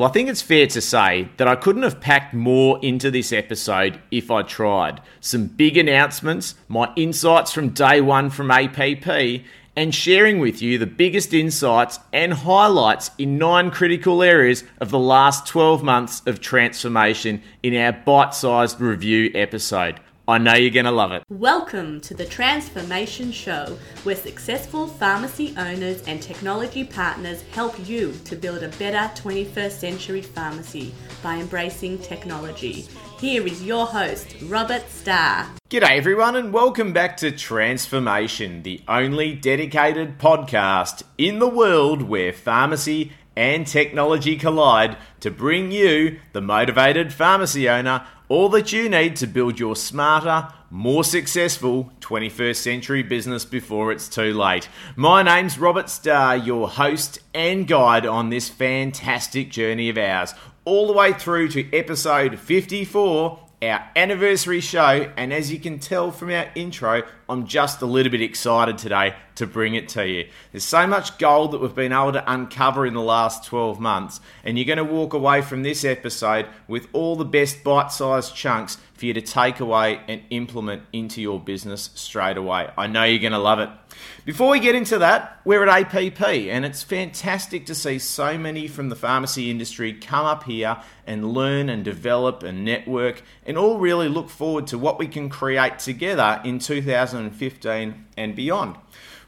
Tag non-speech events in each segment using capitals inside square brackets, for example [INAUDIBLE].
Well, I think it's fair to say that I couldn't have packed more into this episode if I tried. Some big announcements, my insights from day one from APP, and sharing with you the biggest insights and highlights in nine critical areas of the last 12 months of transformation in our bite sized review episode. I know you're going to love it. Welcome to the Transformation Show, where successful pharmacy owners and technology partners help you to build a better 21st century pharmacy by embracing technology. Here is your host, Robert Starr. G'day, everyone, and welcome back to Transformation, the only dedicated podcast in the world where pharmacy and technology collide to bring you, the motivated pharmacy owner, all that you need to build your smarter, more successful 21st century business before it's too late. My name's Robert Starr, your host and guide on this fantastic journey of ours, all the way through to episode 54 our anniversary show, and as you can tell from our intro, I'm just a little bit excited today to bring it to you. There's so much gold that we've been able to uncover in the last 12 months, and you're going to walk away from this episode with all the best bite sized chunks for you to take away and implement into your business straight away. I know you're going to love it. Before we get into that, we're at APP, and it's fantastic to see so many from the pharmacy industry come up here and learn and develop and network, and all really look forward to what we can create together in 2015 and beyond.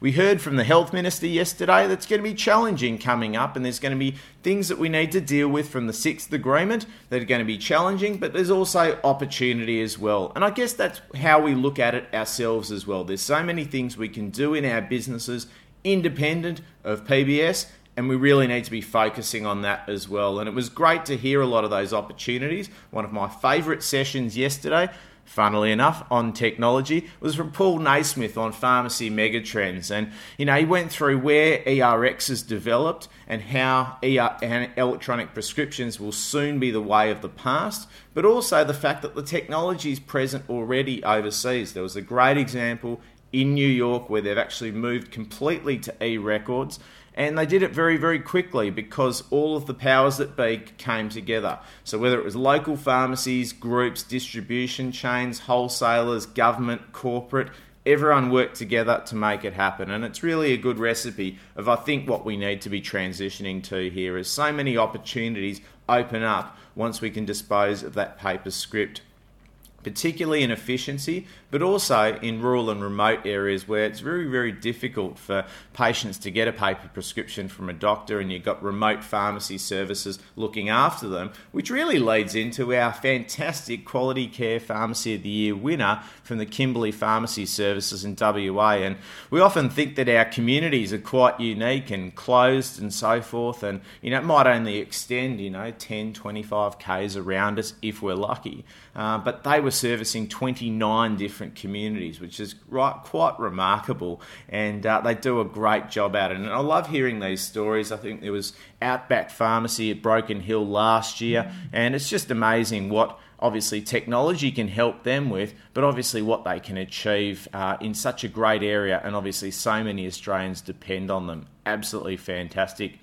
We heard from the health minister yesterday that's going to be challenging coming up, and there's going to be things that we need to deal with from the sixth agreement that are going to be challenging, but there's also opportunity as well. And I guess that's how we look at it ourselves as well. There's so many things we can do in our businesses independent of PBS and we really need to be focusing on that as well. And it was great to hear a lot of those opportunities. One of my favourite sessions yesterday funnily enough, on technology was from Paul Naismith on pharmacy megatrends. And, you know, he went through where ERX has developed and how ER, and electronic prescriptions will soon be the way of the past, but also the fact that the technology is present already overseas. There was a great example in New York where they've actually moved completely to e records and they did it very, very quickly because all of the powers that be came together. So, whether it was local pharmacies, groups, distribution chains, wholesalers, government, corporate, everyone worked together to make it happen. And it's really a good recipe of, I think, what we need to be transitioning to here is so many opportunities open up once we can dispose of that paper script particularly in efficiency, but also in rural and remote areas where it's very, very difficult for patients to get a paper prescription from a doctor and you've got remote pharmacy services looking after them, which really leads into our fantastic Quality Care Pharmacy of the Year winner from the Kimberley Pharmacy Services in WA. And we often think that our communities are quite unique and closed and so forth, and you know, it might only extend, you know, 10, 25 Ks around us if we're lucky. Uh, but they were servicing 29 different communities, which is right, quite remarkable. And uh, they do a great job at it. And I love hearing these stories. I think there was Outback Pharmacy at Broken Hill last year, and it's just amazing what obviously technology can help them with, but obviously what they can achieve uh, in such a great area, and obviously so many Australians depend on them. Absolutely fantastic.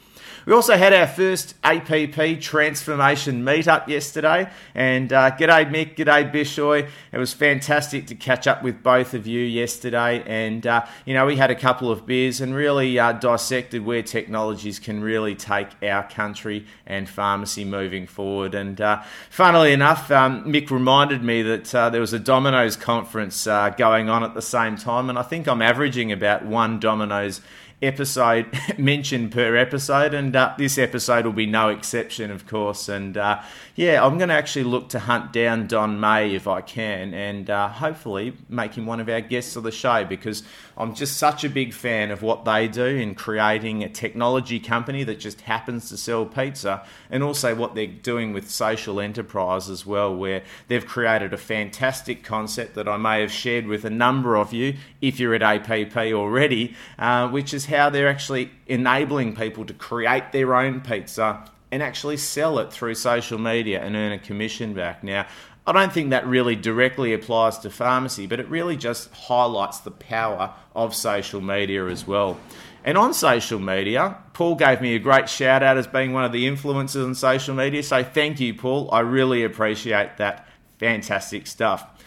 We also had our first APP transformation meetup yesterday, and uh, g'day Mick, g'day Bishoy. It was fantastic to catch up with both of you yesterday, and uh, you know we had a couple of beers and really uh, dissected where technologies can really take our country and pharmacy moving forward. And uh, funnily enough, um, Mick reminded me that uh, there was a Domino's conference uh, going on at the same time, and I think I'm averaging about one Domino's episode [LAUGHS] mentioned per episode, and uh, this episode will be no exception, of course. And uh, yeah, I'm going to actually look to hunt down Don Meij if I can, and uh, hopefully make him one of our guests of the show because I'm just such a big fan of what they do in creating a technology company that just happens to sell pizza, and also what they're doing with social enterprise as well, where they've created a fantastic concept that I may have shared with a number of you if you're at APP already, uh, which is how they're actually enabling people to create their own pizza and actually sell it through social media and earn a commission back. Now, I don't think that really directly applies to pharmacy, but it really just highlights the power of social media as well. And on social media, Paul gave me a great shout out as being one of the influencers on social media. So thank you, Paul. I really appreciate that. Fantastic stuff.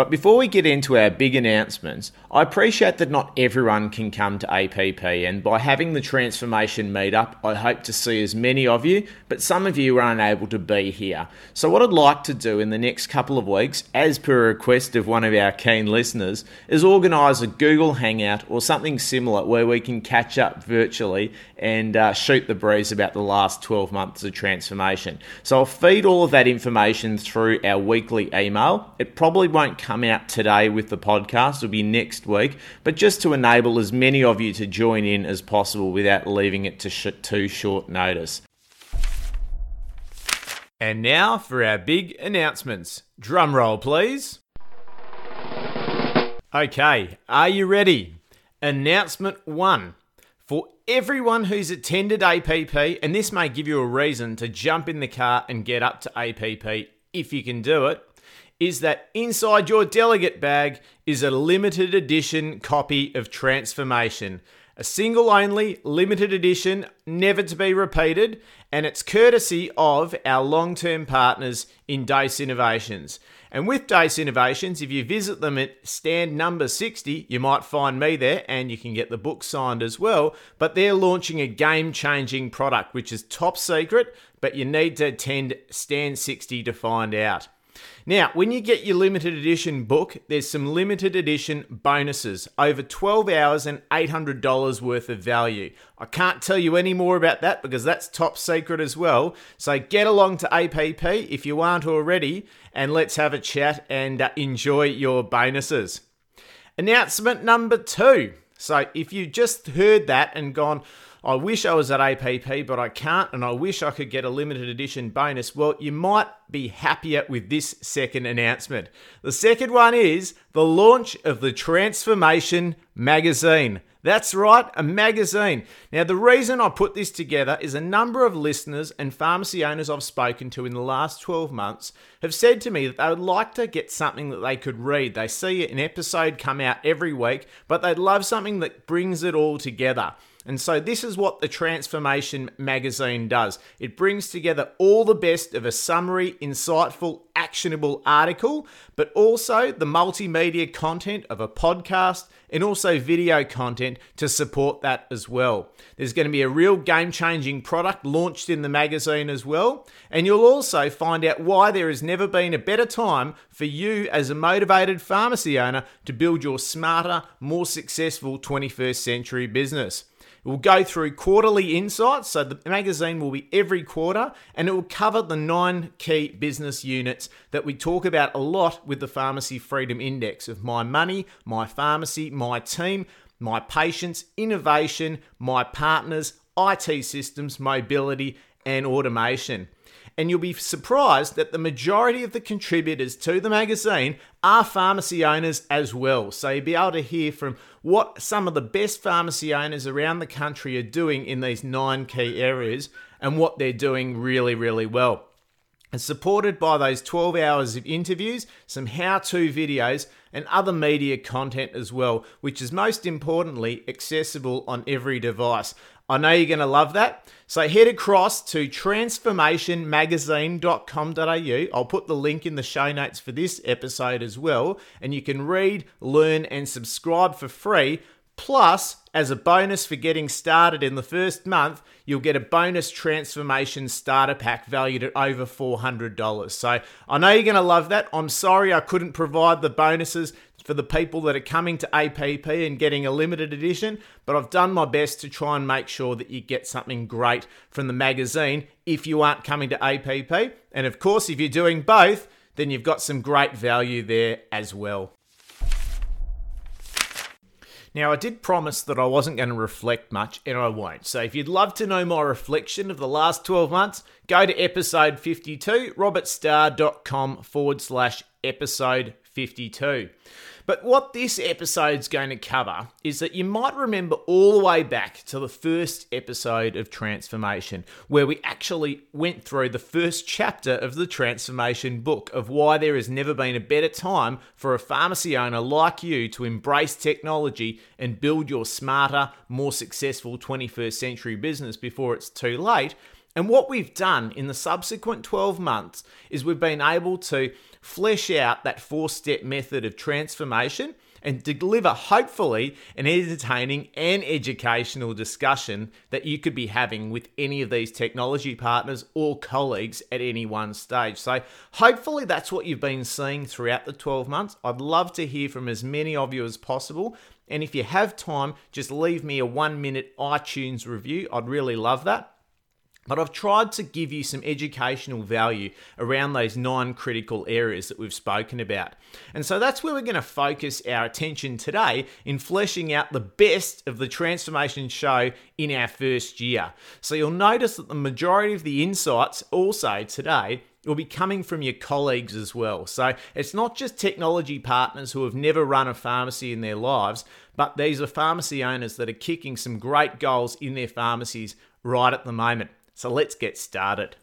But before we get into our big announcements, I appreciate that not everyone can come to APP, and by having the transformation meetup, I hope to see as many of you, but some of you are unable to be here. So, what I'd like to do in the next couple of weeks, as per request of one of our keen listeners, is organise a Google Hangout or something similar where we can catch up virtually and uh, shoot the breeze about the last 12 months of transformation. So, I'll feed all of that information through our weekly email. It probably won't come out today with the podcast, it'll be next week, but just to enable as many of you to join in as possible without leaving it to sh- too short notice. And now for our big announcements. Drum roll, please. Okay, are you ready? Announcement one. Everyone who's attended APP, and this may give you a reason to jump in the car and get up to APP if you can do it, is that inside your delegate bag is a limited edition copy of Transformation. A single only, limited edition, never to be repeated, and it's courtesy of our long term partners in Dace Innovations. And with Dace Innovations, if you visit them at stand number 60, you might find me there and you can get the book signed as well. But they're launching a game changing product, which is top secret, but you need to attend stand 60 to find out. Now, when you get your limited edition book, there's some limited edition bonuses over 12 hours and $800 worth of value. I can't tell you any more about that because that's top secret as well. So get along to APP if you aren't already and let's have a chat and uh, enjoy your bonuses. Announcement number two. So if you just heard that and gone, I wish I was at APP, but I can't, and I wish I could get a limited edition bonus. Well, you might be happier with this second announcement. The second one is the launch of the Transformation magazine. That's right, a magazine. Now, the reason I put this together is a number of listeners and pharmacy owners I've spoken to in the last 12 months have said to me that they would like to get something that they could read. They see an episode come out every week, but they'd love something that brings it all together. And so, this is what the Transformation magazine does it brings together all the best of a summary, insightful, actionable article, but also the multimedia content of a podcast and also video content to support that as well. There's going to be a real game changing product launched in the magazine as well. And you'll also find out why there has never been a better time for you as a motivated pharmacy owner to build your smarter, more successful 21st century business. We'll go through quarterly insights. So the magazine will be every quarter and it will cover the nine key business units that we talk about a lot with the Pharmacy Freedom Index of my money, my pharmacy, my team, my patients, innovation, my partners, IT systems, mobility, and automation and you'll be surprised that the majority of the contributors to the magazine are pharmacy owners as well. So you'll be able to hear from what some of the best pharmacy owners around the country are doing in these nine key areas and what they're doing really, really well. And supported by those 12 hours of interviews, some how to videos, and other media content as well, which is most importantly accessible on every device. I know you're going to love that. So head across to transformationmagazine.com.au. I'll put the link in the show notes for this episode as well. And you can read, learn, and subscribe for free. Plus, as a bonus for getting started in the first month, you'll get a bonus transformation starter pack valued at over $400. So I know you're going to love that. I'm sorry I couldn't provide the bonuses for the people that are coming to APP and getting a limited edition, but I've done my best to try and make sure that you get something great from the magazine if you aren't coming to APP. And of course, if you're doing both, then you've got some great value there as well. Now, I did promise that I wasn't going to reflect much, and I won't. So, if you'd love to know my reflection of the last 12 months, go to episode 52, robertstarr.com forward slash episode 52. But what this episode's going to cover is that you might remember all the way back to the first episode of Transformation, where we actually went through the first chapter of the Transformation book of why there has never been a better time for a pharmacy owner like you to embrace technology and build your smarter, more successful 21st century business before it's too late. And what we've done in the subsequent 12 months is we've been able to flesh out that four step method of transformation and deliver, hopefully, an entertaining and educational discussion that you could be having with any of these technology partners or colleagues at any one stage. So, hopefully, that's what you've been seeing throughout the 12 months. I'd love to hear from as many of you as possible. And if you have time, just leave me a one minute iTunes review. I'd really love that. But I've tried to give you some educational value around those nine critical areas that we've spoken about. And so that's where we're going to focus our attention today in fleshing out the best of the transformation show in our first year. So you'll notice that the majority of the insights also today will be coming from your colleagues as well. So it's not just technology partners who have never run a pharmacy in their lives, but these are pharmacy owners that are kicking some great goals in their pharmacies right at the moment. So let's get started.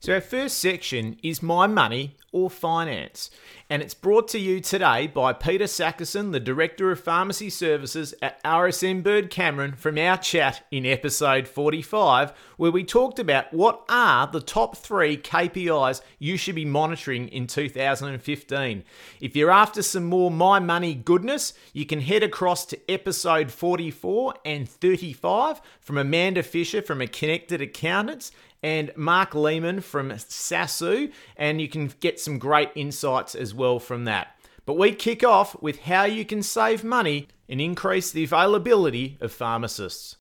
So, our first section is My Money or Finance, and it's brought to you today by Peter Sackerson, the Director of Pharmacy Services at RSM Bird Cameron, from our chat in episode 45, where we talked about what are the top three KPIs you should be monitoring in 2015. If you're after some more My Money goodness, you can head across to episode 44 and 35 from Amanda Fisher from A Connected Accountants and Mark Lehman from SASU, and you can get some great insights as well from that. But we kick off with how you can save money and increase the availability of pharmacists.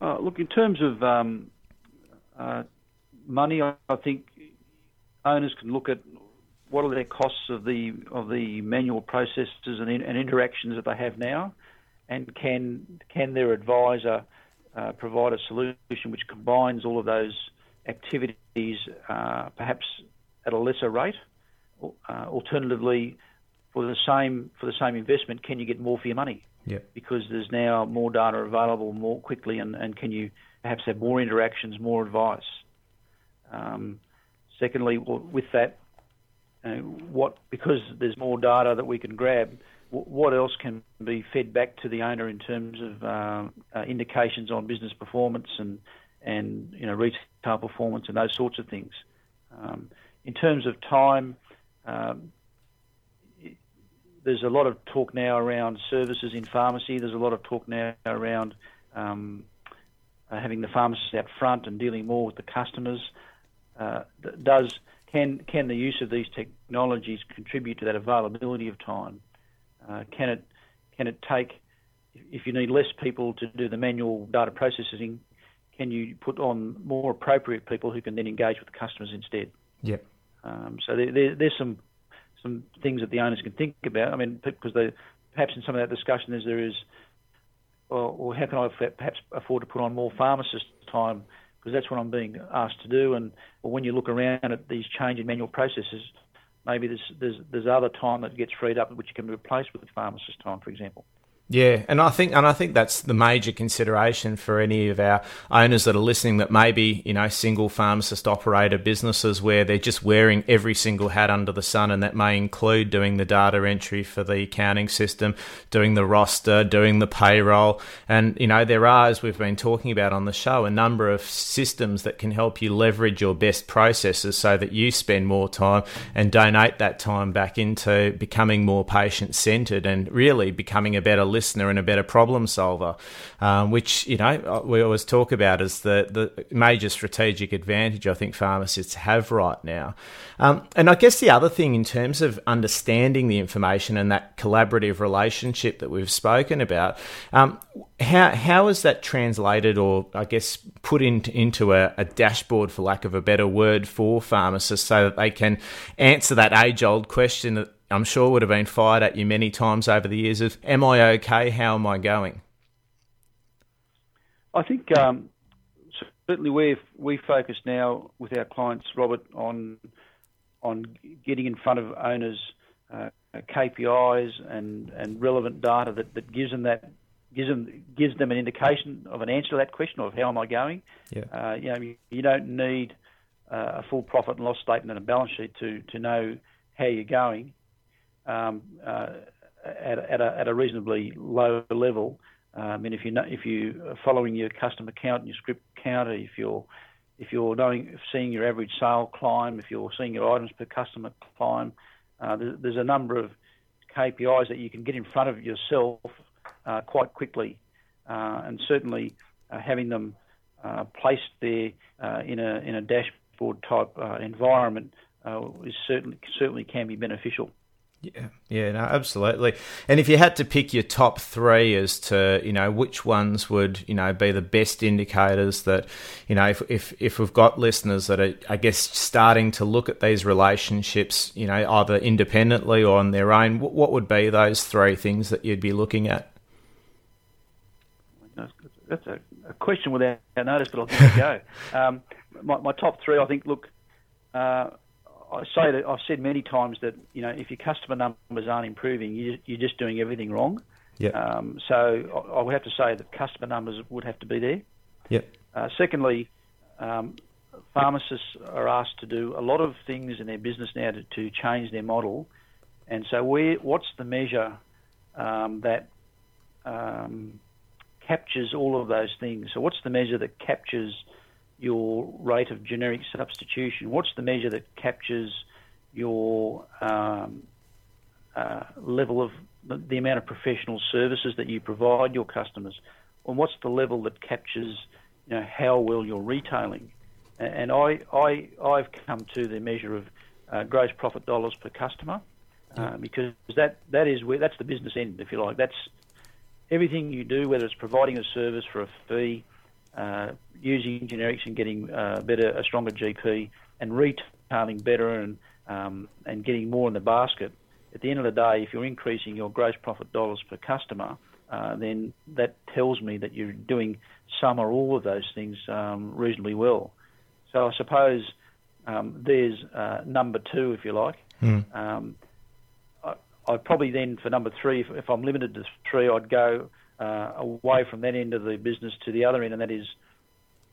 Uh, look, in terms of um, uh, money, I think owners can look at what are their costs of the of the manual processes and, and interactions that they have now, and can can their advisor uh, provide a solution which combines all of those activities, uh, perhaps at a lesser rate. Uh, alternatively, for the same for the same investment, can you get more for your money? Yep. Because there's now more data available more quickly, and, and can you perhaps have more interactions, more advice? Um, secondly, with that, uh, what because there's more data that we can grab, what else can be fed back to the owner in terms of uh, uh, indications on business performance and and you know retail performance and those sorts of things. Um, in terms of time, um, there's a lot of talk now around services in pharmacy. There's a lot of talk now around um, uh, having the pharmacist out front and dealing more with the customers. Uh, does can can the use of these technologies contribute to that availability of time? Uh, can it can it take if you need less people to do the manual data processing? Can you put on more appropriate people who can then engage with the customers instead? Yep. Um, so there, there, there's some some things that the owners can think about. I mean, because they perhaps in some of that discussion is there is, or how can I perhaps afford to put on more pharmacist time because that's what I'm being asked to do. And when you look around at these change in manual processes, maybe there's there's there's other time that gets freed up which can be replaced with pharmacist time, for example. Yeah, and I think and I think that's the major consideration for any of our owners that are listening that maybe, you know, single pharmacist operator businesses where they're just wearing every single hat under the sun and that may include doing the data entry for the accounting system, doing the roster, doing the payroll. And, you know, there are, as we've been talking about on the show, a number of systems that can help you leverage your best processes so that you spend more time and donate that time back into becoming more patient centered and really becoming a better listener and a better problem solver, um, which you know uh, we always talk about as the the major strategic advantage I think pharmacists have right now. Um, and I guess the other thing in terms of understanding the information and that collaborative relationship that we've spoken about, um, how how is that translated or I guess put into into a, a dashboard for lack of a better word for pharmacists so that they can answer that age old question that I'm sure would have been fired at you many times over the years of, am I okay? How am I going? I think um, certainly we we focus now with our clients, Robert, on on getting in front of owners uh, KPIs and, and relevant data that, that gives them that gives them gives them an indication of an answer to that question of how am I going. Yeah. Uh, you know, you, you don't need uh, a full profit and loss statement and a balance sheet to to know how you're going um, uh, at, at, a, at a reasonably low level. Um, and if you know, if you are following your customer count and your script counter, if you're if you're knowing seeing your average sale climb, if you're seeing your items per customer climb, uh, there's, there's, a number of KPIs that you can get in front of yourself uh, quite quickly, uh, and certainly uh, having them uh, placed there in a in a dashboard type environment is certainly certainly can be beneficial. Yeah, yeah, no, absolutely. And if you had to pick your top three as to you know which ones would you know be the best indicators that you know if if, if we've got listeners that are I guess starting to look at these relationships you know either independently or on their own, what would be those three things that you'd be looking at? That's a, a question without notice, but I'll give it a go. [LAUGHS] Um, my, my, top three, I think, look. Uh, I say that I've said many times that you know if your customer numbers aren't improving, you, are just doing everything wrong. Yeah. Um, so I, I, would have to say that customer numbers would have to be there. Yep. Uh, secondly, um, pharmacists are asked to do a lot of things in their business now to, to change their model, and so where what's the measure um, that um, captures all of those things? So what's the measure that captures your rate of generic substitution? What's the measure that captures your um, uh, level of the, the, amount of professional services that you provide your customers? And what's the level that captures you know, how well you're retailing? And I, I, I've come to the measure of uh, gross profit dollars per customer uh, because that, that is where that's the business end, if you like. That's everything you do, whether it's providing a service for a fee, using generics and getting uh, better, a stronger GP, and retailing better and um, and getting more in the basket. At the end of the day, if you're increasing your gross profit dollars per customer, uh, then that tells me that you're doing some or all of those things um, reasonably well. So I suppose um, there's uh, number two, if you like. Mm. I, I'd probably then, for number three, if, if I'm limited to three, I'd go uh, away from that end of the business to the other end, and that is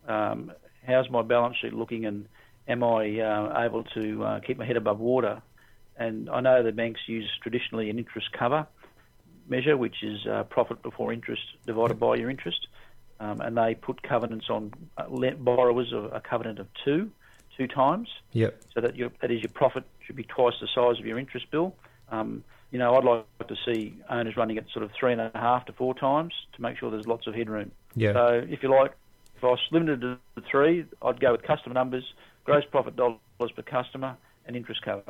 um, how's my balance sheet looking, and am I uh, able to uh, keep my head above water? And I know the banks use traditionally an interest cover measure, which is uh, profit before interest divided by your interest, um, and they put covenants on uh, borrowers of a covenant of two, two times. Yep. So that your that is your profit should be twice the size of your interest bill. Um, you know, I'd like to see owners running at sort of three and a half to four times to make sure there's lots of headroom. Yeah. So if you like, if I was limited to three, I'd go with customer numbers, gross profit dollars per customer, and interest cover.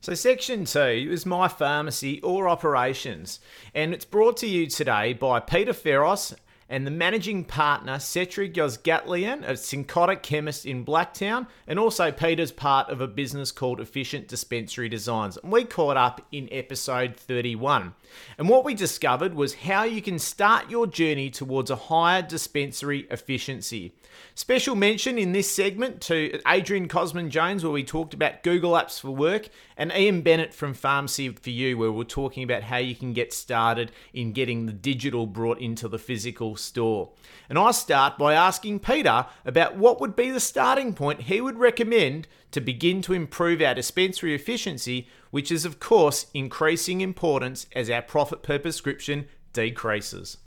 So, section two is my pharmacy or operations, and it's brought to you today by Peter Ferros and the managing partner, Setri Gosgatlian, a Cincotta chemist in Blacktown, and also Peter's part of a business called Efficient Dispensary Designs. And we caught up in episode 31. And what we discovered was how you can start your journey towards a higher dispensary efficiency. Special mention in this segment to Adrian Cosman Jones, where we talked about Google Apps for Work, and Ian Bennett from Pharmacy for You, where we're talking about how you can get started in getting the digital brought into the physical store. And I start by asking Peter about what would be the starting point he would recommend to begin to improve our dispensary efficiency, which is, of course, increasing importance as our profit per prescription decreases.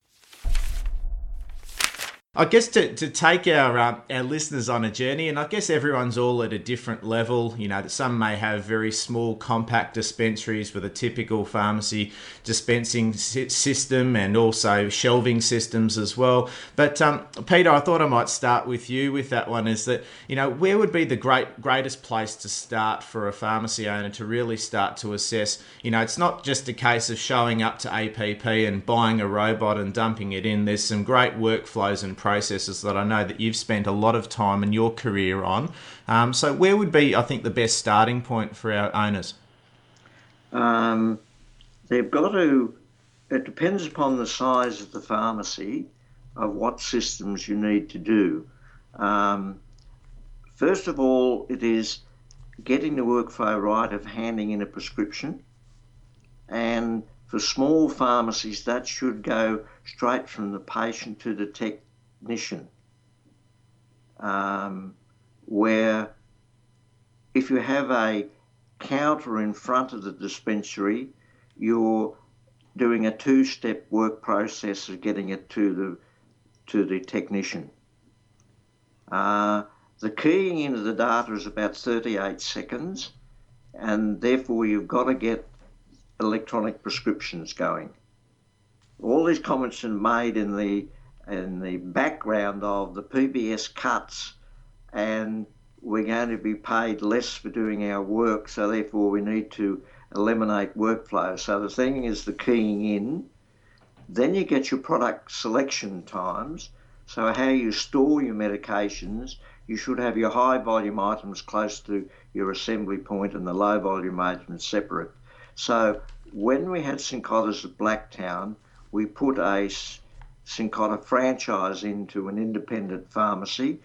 I guess to, to take our uh, our listeners on a journey, and I guess everyone's all at a different level. You know, some may have very small, compact dispensaries with a typical pharmacy dispensing system and also shelving systems as well. But um, Peter, I thought I might start with you with that one. Is that you know where would be the great greatest place to start for a pharmacy owner to really start to assess? You know, it's not just a case of showing up to APP and buying a robot and dumping it in. There's some great workflows and processes that I know that you've spent a lot of time in your career on. Um, so, where would be, I think, the best starting point for our owners? Um, they've got to, it depends upon the size of the pharmacy of what systems you need to do. Um, First of all, it is getting the workflow right of handing in a prescription. And for small pharmacies, that should go straight from the patient to the technician. Um, where if you have a counter in front of the dispensary, you're doing a two-step work process of getting it to the to the technician. Uh, the keying into the data is about 38 seconds, and therefore you've got to get electronic prescriptions going. All these comments are made in the in the background of the PBS cuts, and we're going to be paid less for doing our work, so therefore we need to eliminate workflow. So the thing is the keying in. Then you get your product selection times. So how you store your medications, you should have your high volume items close to your assembly point and the low volume items separate. So when we had Cincotta's at Blacktown, we put a Cincotta franchise into an independent pharmacy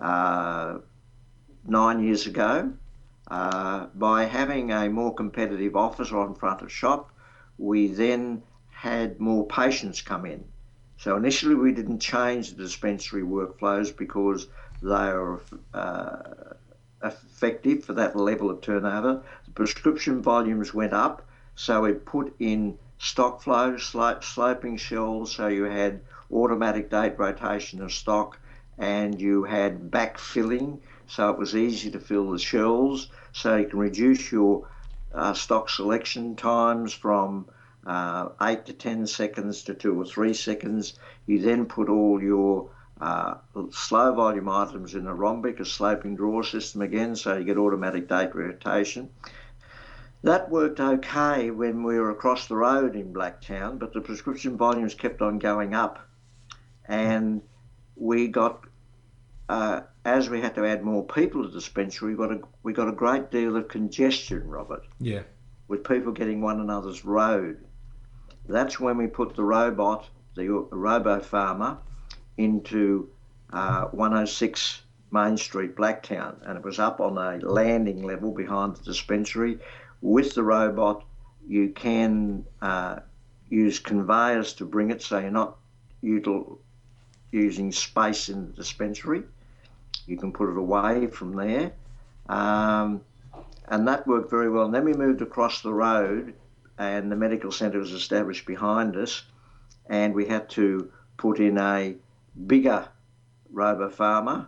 uh, nine years ago. Uh, by having a more competitive offer on front of shop, we then had more patients come in. So initially we didn't change the dispensary workflows because they are uh, effective for that level of turnover. The prescription volumes went up, so we put in stock flow, sloping shelves, so you had automatic date rotation of stock and you had backfilling so it was easy to fill the shelves. So you can reduce your uh, stock selection times from uh, 8 to 10 seconds to 2 or 3 seconds. You then put all your uh, slow volume items in a rhombic, a sloping drawer system again, so you get automatic date rotation. That worked okay when we were across the road in Blacktown, but the prescription volumes kept on going up. And we got uh, as we had to add more people to the dispensary, we got a we got a great deal of congestion, Robert. Yeah. With people getting one another's road. That's when we put the robot, the Robo Pharma, into uh, 106 Main Street, Blacktown, and it was up on a landing level behind the dispensary. With the robot, you can uh, use conveyors to bring it, so you're not util- using space in the dispensary you can put it away from there. Um, and that worked very well. And then we moved across the road, and the medical centre was established behind us, and we had to put in a bigger Robo Pharma,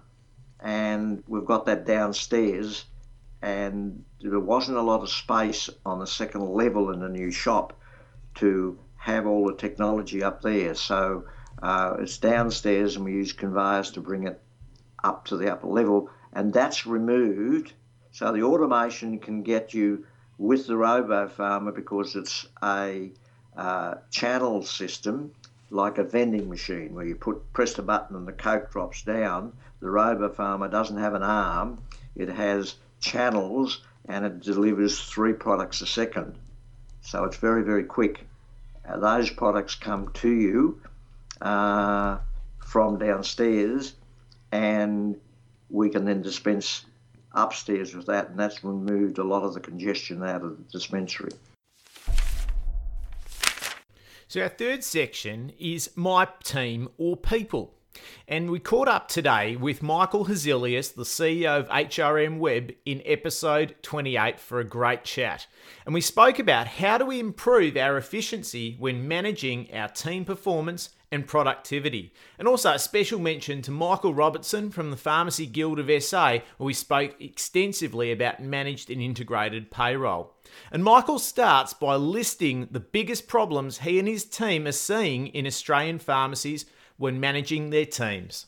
and we've got that downstairs. And there wasn't a lot of space on the second level in the new shop to have all the technology up there. So uh, it's downstairs, and we use conveyors to bring it up to the upper level, and that's removed. So the automation can get you with the Robo Pharma because it's a uh, channel system like a vending machine where you put press a button and the coke drops down. The Robo Pharma doesn't have an arm; it has channels and it delivers three products a second. So it's very very quick. Uh, those products come to you uh, from downstairs and we can then dispense upstairs with that, and that's removed a lot of the congestion out of the dispensary. So, our third section is my team or people. And we caught up today with Michael Hazilius, the CEO of HRM Web, in episode 28 for a great chat. And we spoke about how do we improve our efficiency when managing our team performance and productivity. And also a special mention to Michael Robertson from the Pharmacy Guild of SA, where we spoke extensively about managed and integrated payroll. And Michael starts by listing the biggest problems he and his team are seeing in Australian pharmacies when managing their teams.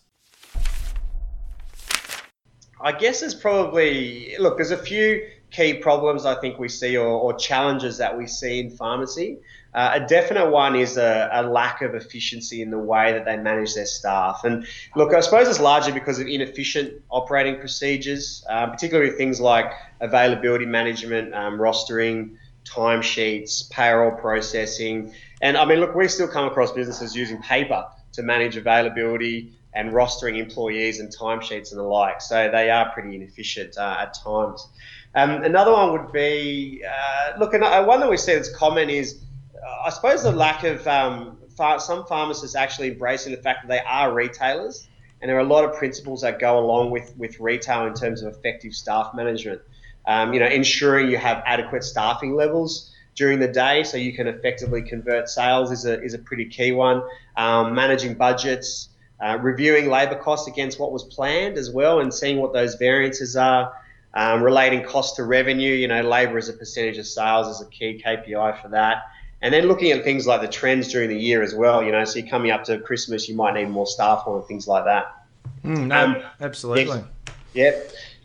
I guess there's probably, look, there's a few key problems I think we see or, or challenges that we see in pharmacy. Uh, a definite one is a, a, lack of efficiency in the way that they manage their staff. And look, I suppose it's largely because of inefficient operating procedures, uh, particularly things like availability management, um, rostering, timesheets, payroll processing. And I mean, look, we still come across businesses using paper to manage availability and rostering employees and timesheets and the like. So they are pretty inefficient uh, at times. Um, another one would be uh, look, one that we see that's common is uh, I suppose the lack of um, some pharmacists actually embracing the fact that they are retailers, and there are a lot of principles that go along with with retail in terms of effective staff management. Um, you know, ensuring you have adequate staffing levels during the day so you can effectively convert sales is a, is a pretty key one. Um, managing budgets, uh, reviewing labour costs against what was planned as well, and seeing what those variances are. Um, relating cost to revenue, you know, labour as a percentage of sales is a key KPI for that. And then looking at things like the trends during the year as well, you know, so you're coming up to Christmas, you might need more staff on and things like that. Mm, no, um, absolutely. Yeah.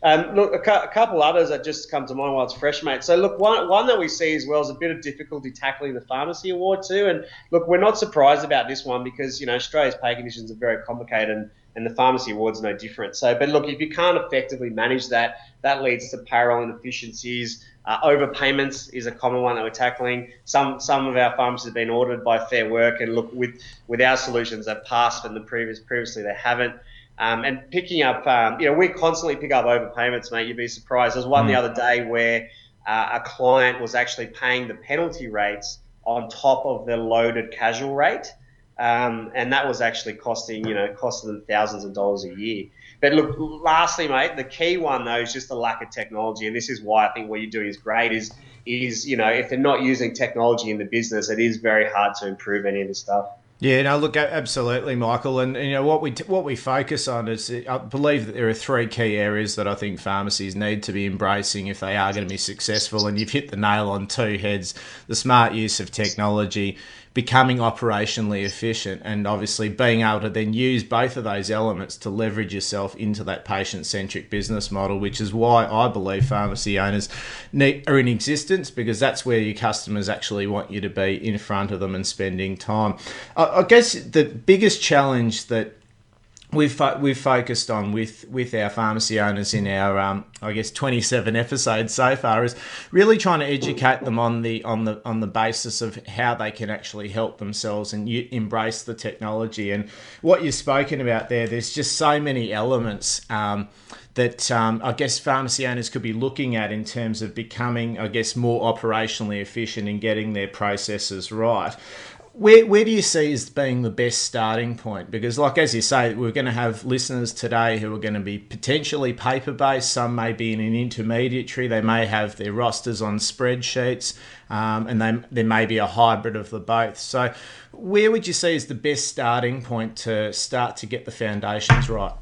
Um, look, a, cu- a, couple others that just come to mind while it's fresh, mate. So, look, one, one that we see as well is a bit of difficulty tackling the pharmacy award too. And look, we're not surprised about this one because you know Australia's pay conditions are very complicated, and, and the pharmacy award's no different. So, but look, if you can't effectively manage that, that leads to payroll inefficiencies. Uh, overpayments is a common one that we're tackling. Some some of our pharmacies have been audited by Fair Work, and look with with our solutions they've passed, and the previous previously they haven't. Um, and picking up, um, you know, we constantly pick up overpayments, mate. You'd be surprised. There was one mm. the other day where uh, a client was actually paying the penalty rates on top of the loaded casual rate, um, and that was actually costing, you know, costing them thousands of dollars a year. But look, lastly, mate, the key one though is just the lack of technology, and this is why I think what you're doing is great. Is is you know, if they're not using technology in the business, it is very hard to improve any of this stuff. Yeah, no, look, absolutely, Michael, and you know what we what we focus on is I believe that there are three key areas that I think pharmacies need to be embracing if they are going to be successful, and you've hit the nail on two heads: the smart use of technology becoming operationally efficient and obviously being able to then use both of those elements to leverage yourself into that patient centric business model, which is why I believe pharmacy owners are in existence because that's where your customers actually want you to be in front of them and spending time. I guess the biggest challenge that we've fo- we've focused on with with our pharmacy owners in our um, I guess 27 [LAUGHS] episodes so far is really trying to educate them on the on the on the basis of how they can actually help themselves and embrace the technology. And what you've spoken about there there's just so many elements um, that um, I guess pharmacy owners could be looking at in terms of becoming, I guess, more operationally efficient in getting their processes right where where do you see as being the best starting point? Because, like as you say, we're going to have listeners today who are going to be potentially paper based. Some may be in an intermediary. They may have their rosters on spreadsheets, um, and they, there may be a hybrid of the both. So, where would you see is the best starting point to start to get the foundations right?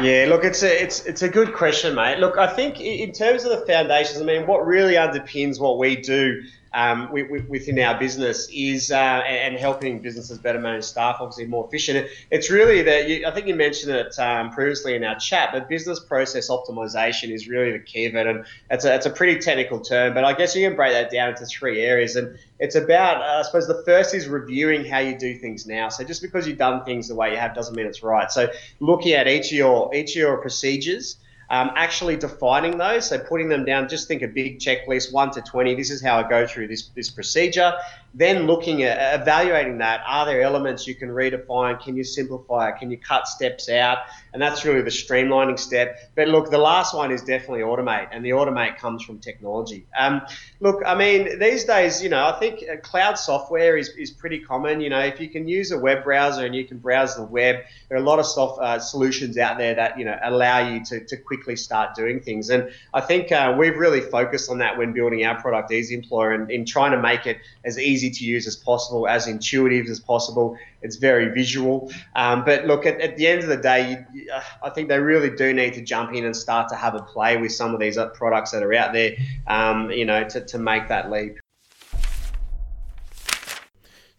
Yeah, look, it's a it's it's a good question, mate. Look, I think in terms of the foundations, I mean, what really underpins what we do um, within our business is uh, and helping businesses better manage staff, obviously more efficient. It's really that you, I think you mentioned it um, previously in our chat, but business process optimization is really the key of it, and it's a, it's a pretty technical term, but I guess you can break that down into three areas, and it's about uh, I suppose the first is reviewing how you do things now. So just because you've done things the way you have doesn't mean it's right. So looking at each of your each of your procedures um, actually defining those, so putting them down, just think a big checklist, one to 20, this is how I go through this, this procedure. Then looking at evaluating that, are there elements you can redefine? Can you simplify it? Can you cut steps out? And that's really the streamlining step. But look, the last one is definitely automate, and the automate comes from technology. Um, look, I mean, these days, you know, I think uh, cloud software is, is pretty common. You know, if you can use a web browser and you can browse the web, there are a lot of soft uh, solutions out there that, you know, allow you to, to quickly start doing things. And I think uh, we've really focused on that when building our product, Easy Employer, and in trying to make it as easy to use as possible, as intuitive as possible. It's very visual. Um, but look, at, at, the end of the day, you, uh, I think they really do need to jump in and start to have a play with some of these products that are out there, um, you know, to, to make that leap.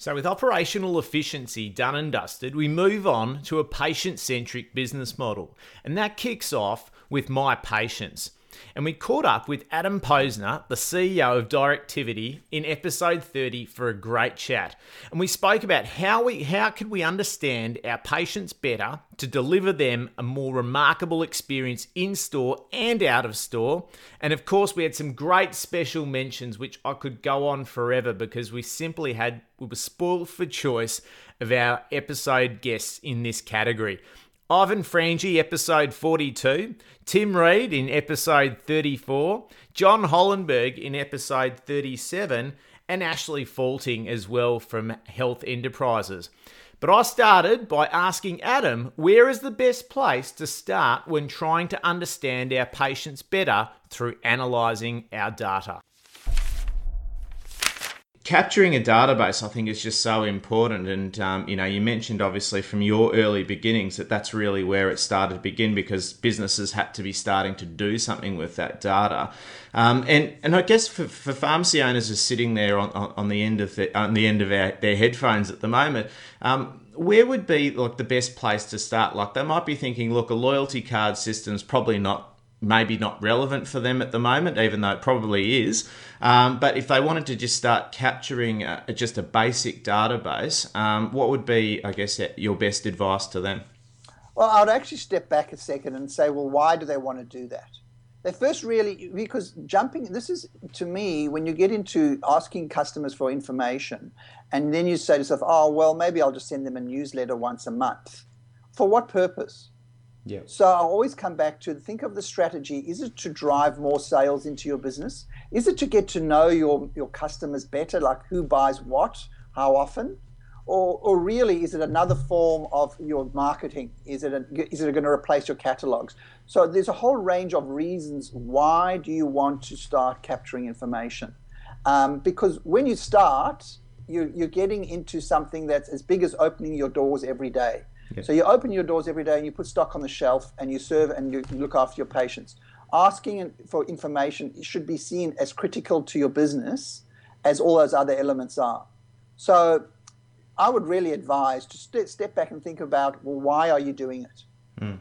So, with operational efficiency done and dusted, we move on to a patient centric business model. And that kicks off with My Patients and we caught up with Adam Posner, the CEO of Directivity, in episode 30 for a great chat. And we spoke about how we how could we understand our patients better to deliver them a more remarkable experience in store and out of store. And of course, we had some great special mentions which I could go on forever because we simply had we were spoiled for choice of our episode guests in this category. Ivan Frangi, episode 42, Tim Reed in episode 34, John Hollenberg in episode 37, and Ashley Faulting as well from Health Enterprises. But I started by asking Adam where is the best place to start when trying to understand our patients better through analysing our data capturing a database, I think, is just so important. And um, you know, you mentioned obviously from your early beginnings that that's really where it started to begin because businesses had to be starting to do something with that data. Um, and and I guess for, for pharmacy owners are sitting there on, on the end of the, on the end of our, their headphones at the moment. Um, where would be like the best place to start? Like they might be thinking, look, a loyalty card system is probably not maybe not relevant for them at the moment, even though it probably is. Um, but if they wanted to just start capturing a, just a basic database, um, what would be, I guess, your best advice to them? Well, I'd actually step back a second and say, well, why do they want to do that? They first really, because jumping, this is to me, when you get into asking customers for information, and then you say to yourself, oh, well, maybe I'll just send them a newsletter once a month. For what purpose? Yeah. So I always come back to think of the strategy. Is it to drive more sales into your business? Is it to get to know your, your customers better, like who buys what, how often? Or, or really, is it another form of your marketing? Is it, a, is it going to replace your catalogs? So there's a whole range of reasons why do you want to start capturing information? Um, because when you start, you, you're getting into something that's as big as opening your doors every day. So you open your doors every day and you put stock on the shelf and you serve and you look after your patients. Asking for information should be seen as critical to your business as all those other elements are. So I would really advise to step back and think about well, why are you doing it? Mm.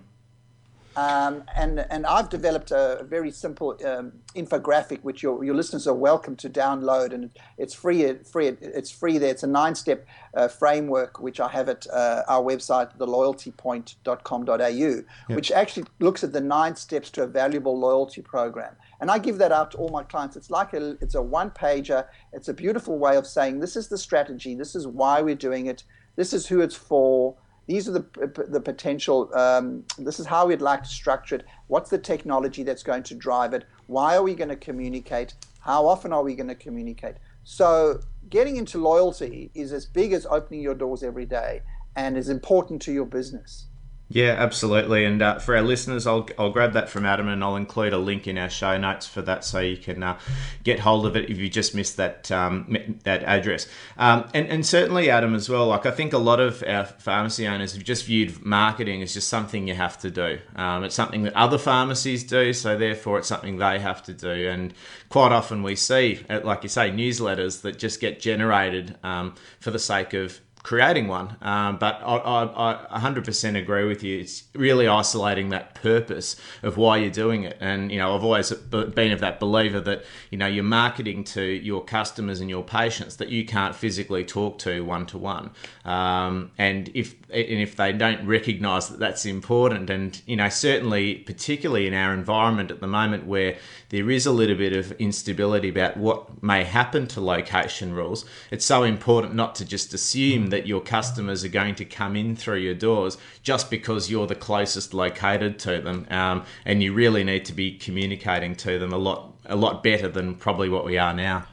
Um, and and I've developed a very simple um, infographic which your, your listeners are welcome to download, and it's free. Free. It's free there. It's a nine-step uh, framework which I have at uh, our website, theloyaltypoint.com.au, yep. which actually looks at the nine steps to a valuable loyalty program. And I give that out to all my clients. It's like a it's a one-pager. It's a beautiful way of saying this is the strategy. This is why we're doing it. This is who it's for these are the, the potential, um, this is how we'd like to structure it. What's the technology that's going to drive it? Why are we going to communicate? How often are we going to communicate? So, getting into loyalty is as big as opening your doors every day and is important to your business. Yeah, absolutely. And uh, for our listeners, I'll, I'll grab that from Adam and I'll include a link in our show notes for that so you can uh, get hold of it if you just missed that um, that address. Um, and, and certainly, Adam, as well, like I think a lot of our pharmacy owners have just viewed marketing as just something you have to do. Um, it's something that other pharmacies do, so therefore it's something they have to do. And quite often we see, uh, like you say, newsletters that just get generated um, for the sake of creating one. Um, but I, I, I, 100% agree with you. It's really isolating that purpose of why you're doing it. And, you know, I've always been of that believer that, you know, you're marketing to your customers and your patients that you can't physically talk to one to one. And if, and if they don't recognize that that's important, and, you know, certainly, particularly in our environment at the moment where there is a little bit of instability about what may happen to location rules, it's so important not to just assume that your customers are going to come in through your doors just because you're the closest located to them, um, and you really need to be communicating to them a lot a lot better than probably what we are now.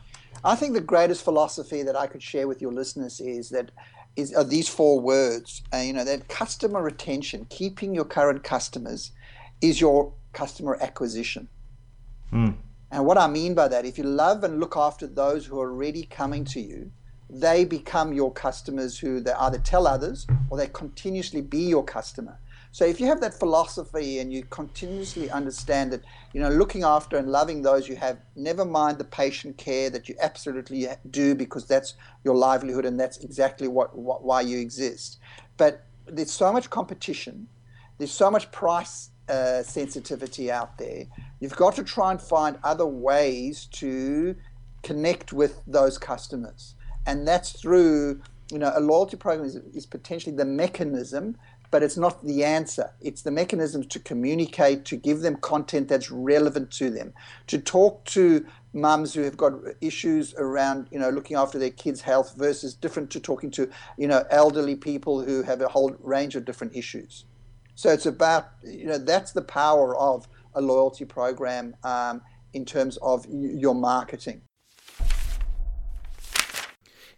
I think the greatest philosophy that I could share with your listeners is that is are these four words. Uh, you know that customer retention, keeping your current customers, is your customer acquisition. Mm. And what I mean by that, if you love and look after those who are already coming to you, they become your customers who they either tell others or they continuously be your customer. So if you have that philosophy and you continuously understand that, you know, looking after and loving those you have, never mind the patient care that you absolutely do because that's your livelihood and that's exactly what, what why you exist. But there's so much competition, there's so much price uh, sensitivity out there. You've got to try and find other ways to connect with those customers and that's through you know, a loyalty program is, is potentially the mechanism, but it's not the answer. It's the mechanism to communicate, to give them content that's relevant to them, to talk to mums who have got issues around, you know, looking after their kids' health versus different to talking to, you know, elderly people who have a whole range of different issues. So it's about, you know, that's the power of a loyalty program um, in terms of your marketing.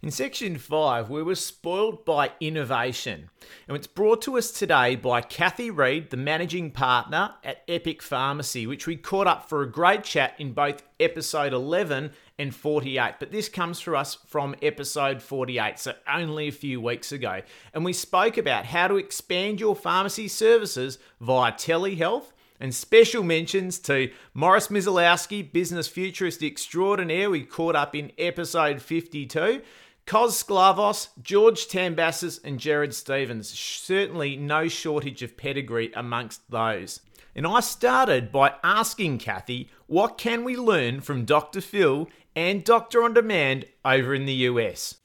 In section five, we were spoiled by innovation, and it's brought to us today by Kathy Reed, the managing partner at Epic Pharmacy, which we caught up for a great chat in both episode 11 and 48. But this comes for us from episode 48, so only a few weeks ago. And we spoke about how to expand your pharmacy services via telehealth and special mentions to Morris Mizalowski, business futurist extraordinaire, we caught up in episode 52. Kos Sclavos, George Tambassis, and Jared Stevens. Certainly no shortage of pedigree amongst those. And I started by asking Kathy, what can we learn from Dr. Phil and Doctor on Demand over in the US?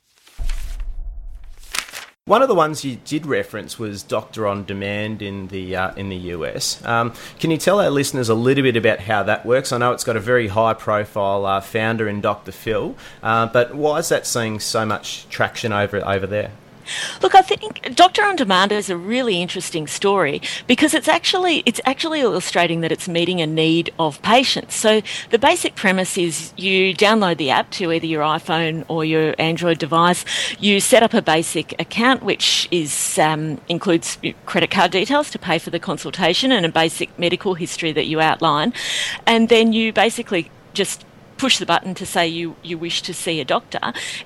One of the ones you did reference was Doctor on Demand in the uh, in the US. Um, can you tell our listeners a little bit about how that works? I know it's got a very high profile uh, founder in Dr. Phil, uh, but why is that seeing so much traction over over there? Look, I think Doctor on Demand is a really interesting story because it's actually it's actually illustrating that it's meeting a need of patients. So the basic premise is you download the app to either your iPhone or your Android device. You set up a basic account, which is um, includes credit card details to pay for the consultation and a basic medical history that you outline, and then you basically just push the button to say you, you wish to see a doctor,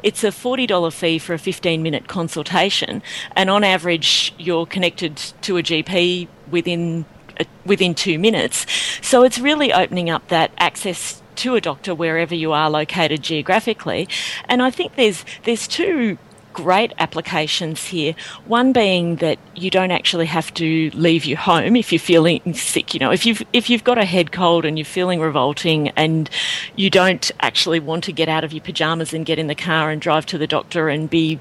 it's a $40 fee for a 15 minute consultation. And on average, you're connected to a GP within, uh, within two minutes. So it's really opening up that access to a doctor wherever you are located geographically. And I think there's, there's two great applications here. One being that you don't actually have to leave your home if you're feeling sick. You know, if you've if you've got a head cold and you're feeling revolting and you don't actually want to get out of your pajamas and get in the car and drive to the doctor and be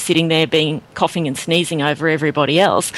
sitting there being coughing and sneezing over everybody else,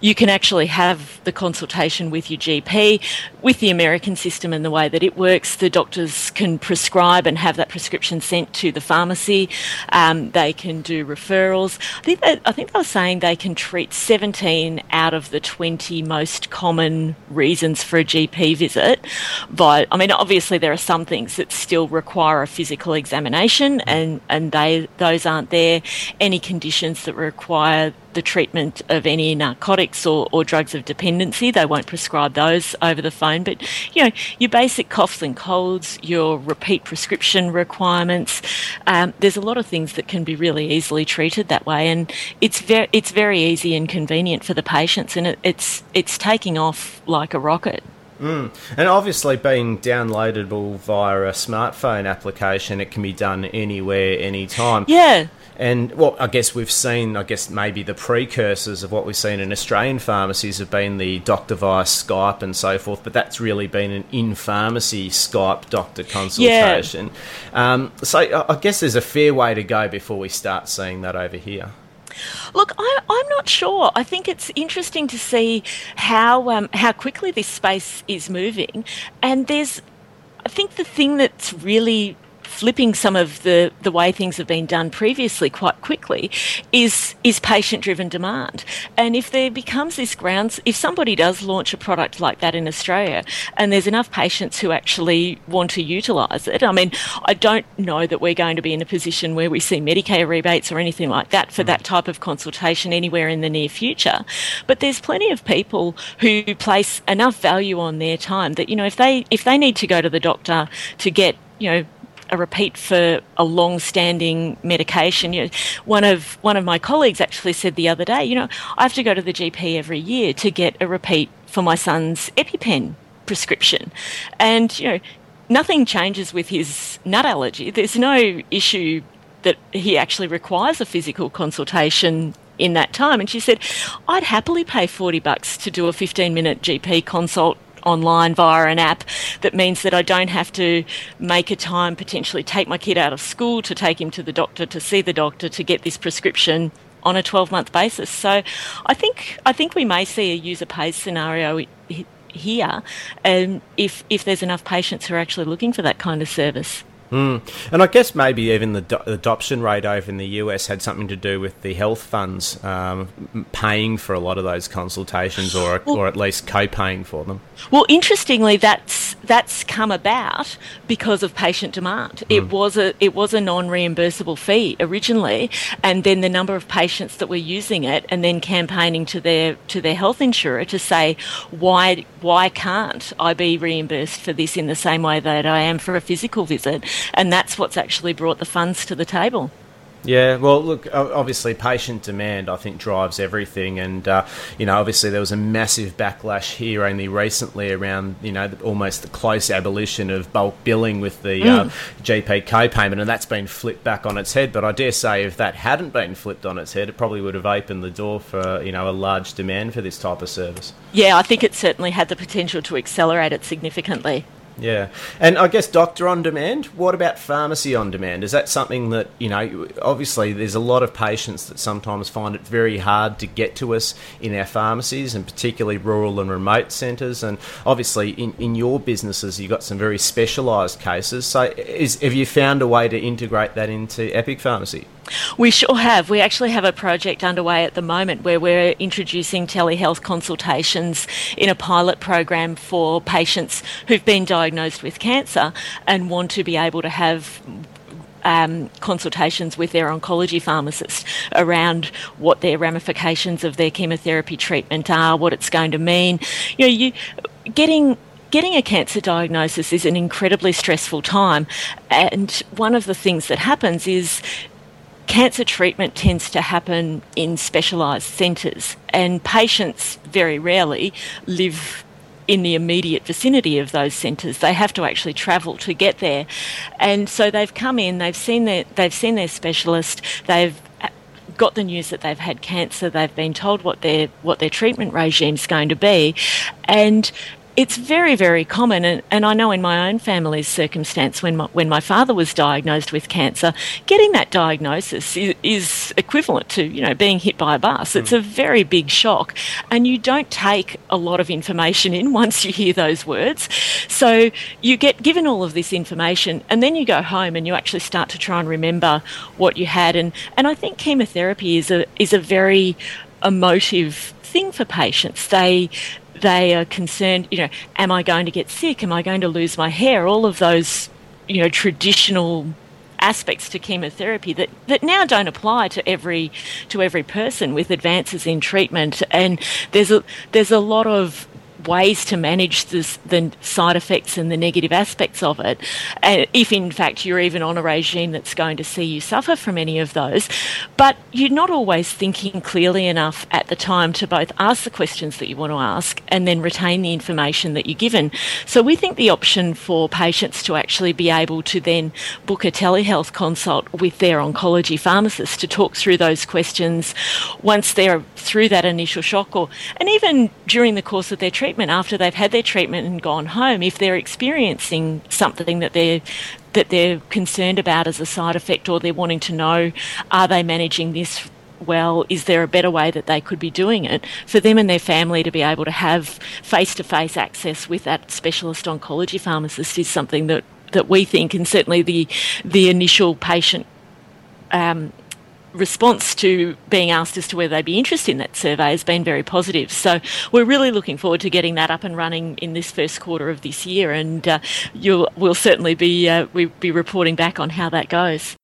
you can actually have the consultation with your GP. With the American system and the way that it works, the doctors can prescribe and have that prescription sent to the pharmacy. Um, they can do referrals. I think that, I think they were saying they can treat 17 out of the 20 most common reasons for a GP visit. But I mean, obviously there are some things that still require a physical examination, and and they those aren't there. Any any conditions that require the treatment of any narcotics or, or drugs of dependency. They won't prescribe those over the phone. But, you know, your basic coughs and colds, your repeat prescription requirements, um, there's a lot of things that can be really easily treated that way. And it's very, it's very easy and convenient for the patients. And it, it's, it's taking off like a rocket. Mm. And obviously, being downloadable via a smartphone application, it can be done anywhere, anytime. Yeah. And what I guess we've seen, I guess maybe the precursors of what we've seen in Australian pharmacies have been the doctor via Skype and so forth, but that's really been an in pharmacy Skype doctor consultation. Yeah. Um, so I guess there's a fair way to go before we start seeing that over here. Look, I, am not sure. I think it's interesting to see how um, how quickly this space is moving, and there's. I think the thing that's really flipping some of the, the way things have been done previously quite quickly is is patient driven demand. And if there becomes this grounds, if somebody does launch a product like that in Australia and there's enough patients who actually want to utilise it, I mean, I don't know that we're going to be in a position where we see Medicare rebates or anything like that for mm. that type of consultation anywhere in the near future. But there's plenty of people who place enough value on their time that, you know, if they if they need to go to the doctor to get you know a repeat for a long-standing medication. You know, one of one of my colleagues actually said the other day, you know, I have to go to the GP every year to get a repeat for my son's EpiPen prescription, and you know, nothing changes with his nut allergy. There's no issue that he actually requires a physical consultation in that time. And she said, I'd happily pay 40 bucks to do a 15 minute GP consult online via an app that means that I don't have to make a time potentially take my kid out of school to take him to the doctor to see the doctor to get this prescription on a 12 month basis. So I think I think we may see a user pays scenario here um, if if there's enough patients who are actually looking for that kind of service. Mm. And I guess maybe even the do- adoption rate over in the US had something to do with the health funds um, paying for a lot of those consultations, or well, or at least co-paying for them. Well, interestingly, that's that's come about because of patient demand. Mm. It hmm. was a it was a non-reimbursable fee originally, and then the number of patients that were using it, and then campaigning to their to their health insurer to say why why can't I be reimbursed for this in the same way that I am for a physical visit? And that's what's actually brought the funds to the table. Yeah, well, look, obviously, patient demand, I think, drives everything. And, uh, you know, obviously, there was a massive backlash here only recently around, you know, almost the close abolition of bulk billing with the mm. uh, GP co payment. And that's been flipped back on its head. But I dare say if that hadn't been flipped on its head, it probably would have opened the door for, you know, a large demand for this type of service. Yeah, I think it certainly had the potential to accelerate it significantly. Yeah, and I guess doctor on demand. What about pharmacy on demand? Is that something that you know? Obviously, there's a lot of patients that sometimes find it very hard to get to us in our pharmacies, and particularly rural and remote centres. And obviously, in, in your businesses, you've got some very specialised cases. So, is, have you found a way to integrate that into Epic Pharmacy? We sure have. We actually have a project underway at the moment where we're introducing telehealth consultations in a pilot program for patients who've been diagnosed with cancer and want to be able to have um, consultations with their oncology pharmacist around what their ramifications of their chemotherapy treatment are, what it's going to mean. You know, you getting getting a cancer diagnosis is an incredibly stressful time, and one of the things that happens is cancer treatment tends to happen in specialised centres, and patients very rarely live in the immediate vicinity of those centres. They have to actually travel to get there, and so they've come in. They've seen their they've seen their specialist. They've got the news that they've had cancer. They've been told what their what their treatment regime is going to be, and it's very, very common, and, and I know in my own family's circumstance, when my, when my father was diagnosed with cancer, getting that diagnosis is, is equivalent to you know being hit by a bus. It's a very big shock, and you don't take a lot of information in [LAUGHS] once you hear those words. So you get given all of this information, and then you go home and you actually start to try and remember what you had. And and I think chemotherapy is a is a very emotive thing for patients. They they are concerned, you know, am I going to get sick? Am I going to lose my hair? All of those, you know, traditional aspects to chemotherapy that, that now don't apply to every to every person with advances in treatment and there's a there's a lot of ways to manage this, the side effects and the negative aspects of it, uh, if in fact you're even on a regime that's going to see you suffer from any of those. But you're not always thinking clearly enough at the time to both ask the questions that you want to ask and then retain the information that you're given. So we think the option for patients to actually be able to then book a telehealth consult with their oncology pharmacist to talk through those questions once they're through that initial shock or and even during the course of their treatment treatment after they've had their treatment and gone home, if they're experiencing something that they're that they're concerned about as a side effect, or they're wanting to know, are they managing this well, is there a better way that they could be doing it? For them and their family to be able to have face to face access with that specialist oncology pharmacist is something that, that we think, and certainly the the initial patient um, response to being asked as to whether they'd be interested in that survey has been very positive. So we're really looking forward to getting that up and running in this first quarter of this year, and uh, you'll we'll certainly be uh, we'll be reporting back on how that goes.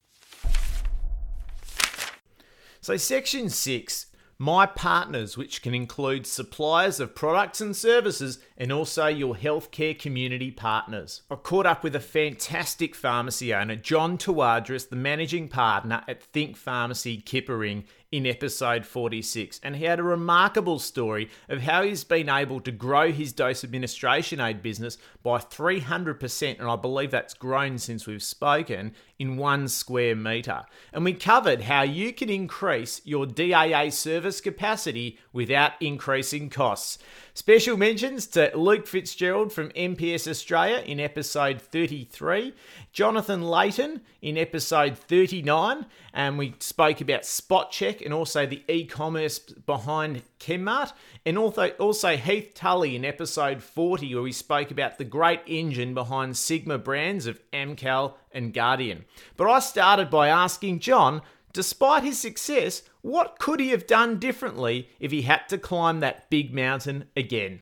So section six my partners, which can include suppliers of products and services and also your healthcare community partners. I caught up with a fantastic pharmacy owner, John Tawadris, the managing partner at Think Pharmacy Kippa-Ring in episode 46, and he had a remarkable story of how he's been able to grow his dose administration aid business by 300%, and I believe that's grown since we've spoken, in one square metre. And we covered how you can increase your DAA service capacity without increasing costs. Special mentions to Luke Fitzgerald from MPS Australia in episode 33, Jonathan Layton in episode 39, and we spoke about Spot Check and also the e commerce behind Chemmart, and also, also Heath Tully in episode 40, where we spoke about the great engine behind Sigma brands of Amcal and Guardian. But I started by asking John Despite his success, what could he have done differently if he had to climb that big mountain again?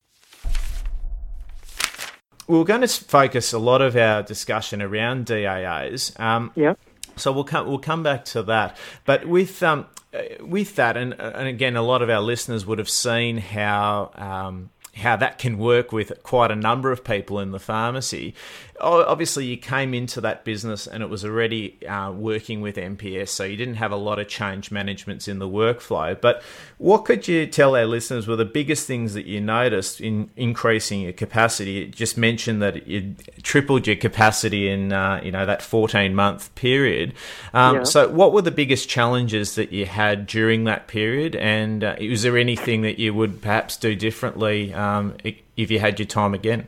We are going to focus a lot of our discussion around DAAs. Um, yeah. So we'll come we'll come back to that. But with um, with that, and and again, a lot of our listeners would have seen how um, how that can work with quite a number of people in the pharmacy. Obviously, you came into that business and it was already uh, working with MPS, so you didn't have a lot of change managements in the workflow. But what could you tell our listeners were the biggest things that you noticed in increasing your capacity? You just mentioned that you tripled your capacity in uh, you know that 14 month period. Um, yeah. So, what were the biggest challenges that you had during that period? And uh, was there anything that you would perhaps do differently? Um, if you had your time again?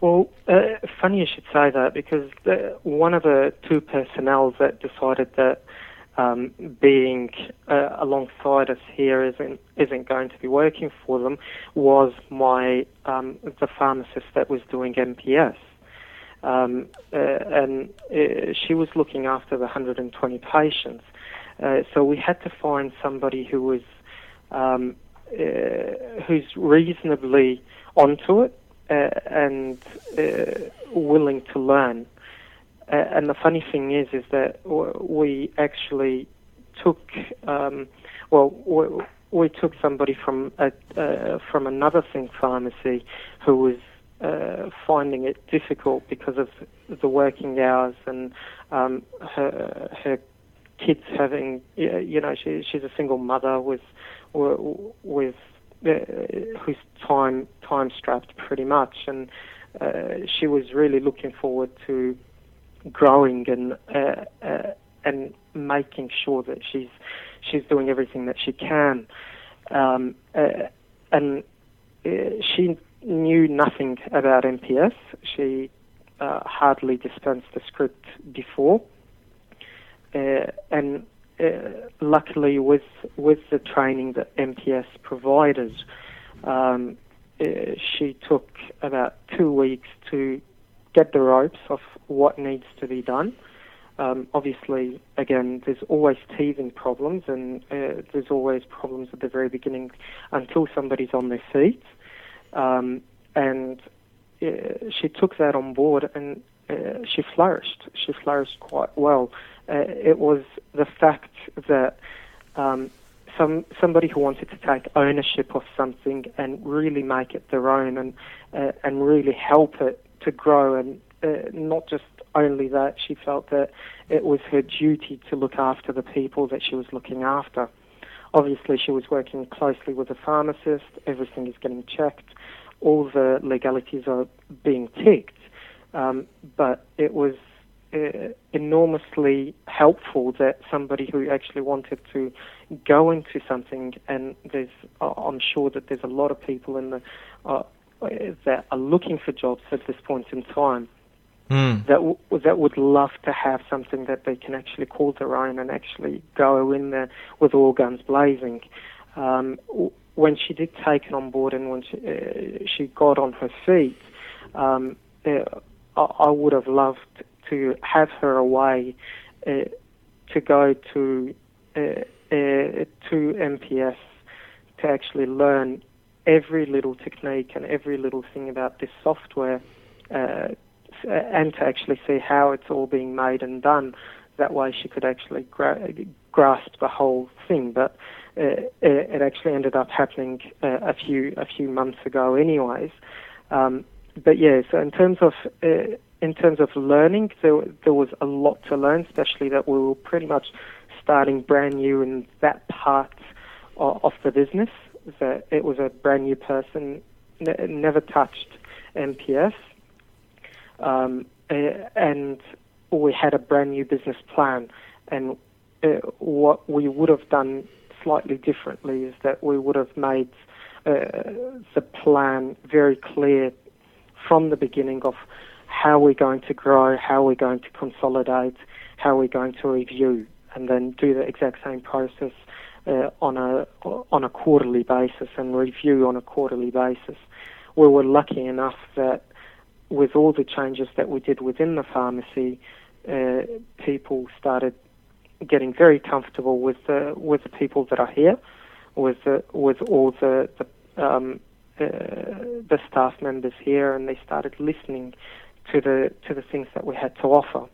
Well, uh, funny you should say that because the, one of the two personnel that decided that um, being uh, alongside us here isn't isn't going to be working for them was my um, the pharmacist that was doing MPS. Um, uh, and uh, she was looking after the 120 patients. Uh, so we had to find somebody who was um, uh, who's reasonably onto it uh, and uh, willing to learn. and the funny thing is, is that we actually took, um, well, we, we, took somebody from a, uh, from another Think pharmacy who was uh, finding it difficult because of the working hours and um, her her kids having, you know, she, she's a single mother with with uh, who's time time strapped pretty much, and uh, she was really looking forward to growing and uh, uh, and making sure that she's she's doing everything that she can, um, uh, and uh, she knew nothing about MPS. She hardly dispensed the script before, and uh, luckily, with with the training that MPS provided, um, uh, she took about two weeks to get the ropes of what needs to be done. Um, obviously, again, there's always teething problems, and uh, there's always problems at the very beginning until somebody's on their feet. Um, and uh, she took that on board, and uh, she flourished. She flourished quite well. Uh, it was the fact that um, some somebody who wanted to take ownership of something and really make it their own and uh, and really help it to grow and uh, not just only that she felt that it was her duty to look after the people that she was looking after. Obviously, she was working closely with a pharmacist. Everything is getting checked. All the legalities are being ticked. Um, but it was uh, enormously helpful that somebody who actually wanted to go into something, and there's, uh, I'm sure that there's a lot of people in the uh, that are looking for jobs at this point in time. Mm. That w- that would love to have something that they can actually call their own and actually go in there with all guns blazing. Um, when she did take it on board and when she, uh, she got on her feet, um, uh, I would have loved to have her away uh, to go to uh, uh, to MPS to actually learn every little technique and every little thing about this software uh, and to actually see how it's all being made and done. That way she could actually gra- grasp the whole thing. But uh, it actually ended up happening uh, a few a few months ago, anyways. Um, but yeah, so in terms of in terms of learning, there, there was a lot to learn, especially that we were pretty much starting brand new in that part of, of the business. That it was a brand new person, ne- never touched MPS, um, and we had a brand new business plan. And uh, what we would have done slightly differently is that we would have made uh, the plan very clear from the beginning of how we're going to grow, how we're going to consolidate, how we're going to review, and then do the exact same process uh, on a on a quarterly basis and review on a quarterly basis. We were lucky enough that with all the changes that we did within the pharmacy, uh, people started getting very comfortable with the with the people that are here, with the, with all the the, um, uh, the staff members here, and they started listening to the to the things that we had to offer.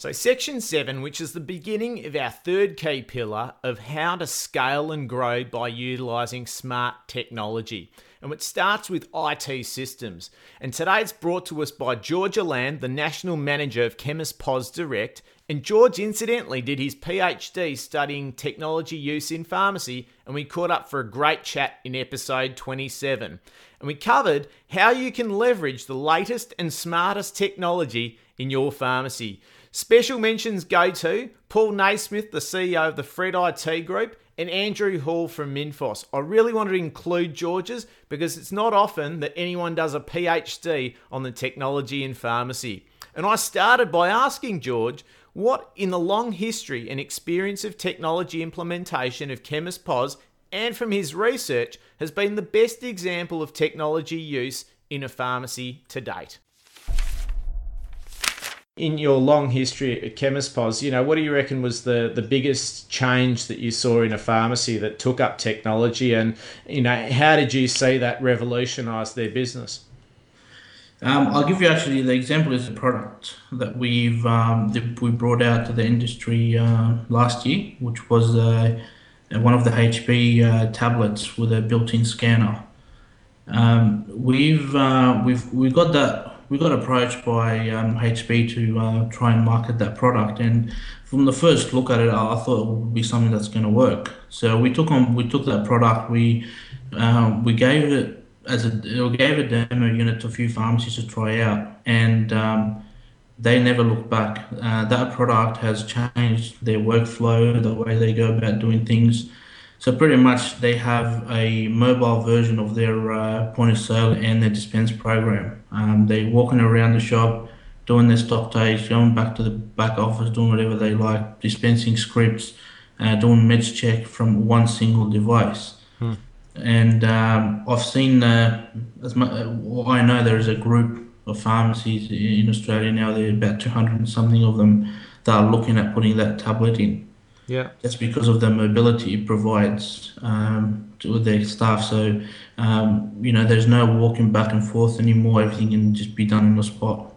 So, section seven, which is the beginning of our third key pillar of how to scale and grow by utilizing smart technology. And it starts with IT systems. And today it's brought to us by George Land, the National Manager of Chemist POS Direct. And George, incidentally, did his PhD studying technology use in pharmacy. And we caught up for a great chat in episode 27. And we covered how you can leverage the latest and smartest technology in your pharmacy. Special mentions go to Paul Naismith, the CEO of the Fred IT Group, and Andrew Hall from Minfos. I really wanted to include George's because it's not often that anyone does a PhD on the technology in pharmacy. And I started by asking George what, in the long history and experience of technology implementation of Chemist POS and from his research, has been the best example of technology use in a pharmacy to date in your long history at Chemist POS, you know, what do you reckon was the, the biggest change that you saw in a pharmacy that took up technology and, you know, how did you see that revolutionise their business? Um, I'll give you actually the example is a product that we've um, that we brought out to the industry uh, last year, which was uh, one of the HP uh, tablets with a built-in scanner. Um, we've uh, we've we got that we got approached by um, HP to uh, try and market that product, and from the first look at it, I thought it would be something that's going to work. So we took on we took that product, we uh, we gave it as a we gave a demo unit to a few pharmacies to try out, and um, they never look back. Uh, that product has changed their workflow, the way they go about doing things. So pretty much they have a mobile version of their uh, point of sale and their dispense program. Um, they're walking around the shop, doing their stock takes, going back to the back office, doing whatever they like, dispensing scripts, uh, doing meds check from one single device. Hmm. And um, I've seen, uh, as much, I know there is a group of pharmacies in Australia now. There are about 200 and something of them that are looking at putting that tablet in. Yeah. Just because of the mobility it provides um, to their staff. So, um, you know, there's no walking back and forth anymore. Everything can just be done on the spot.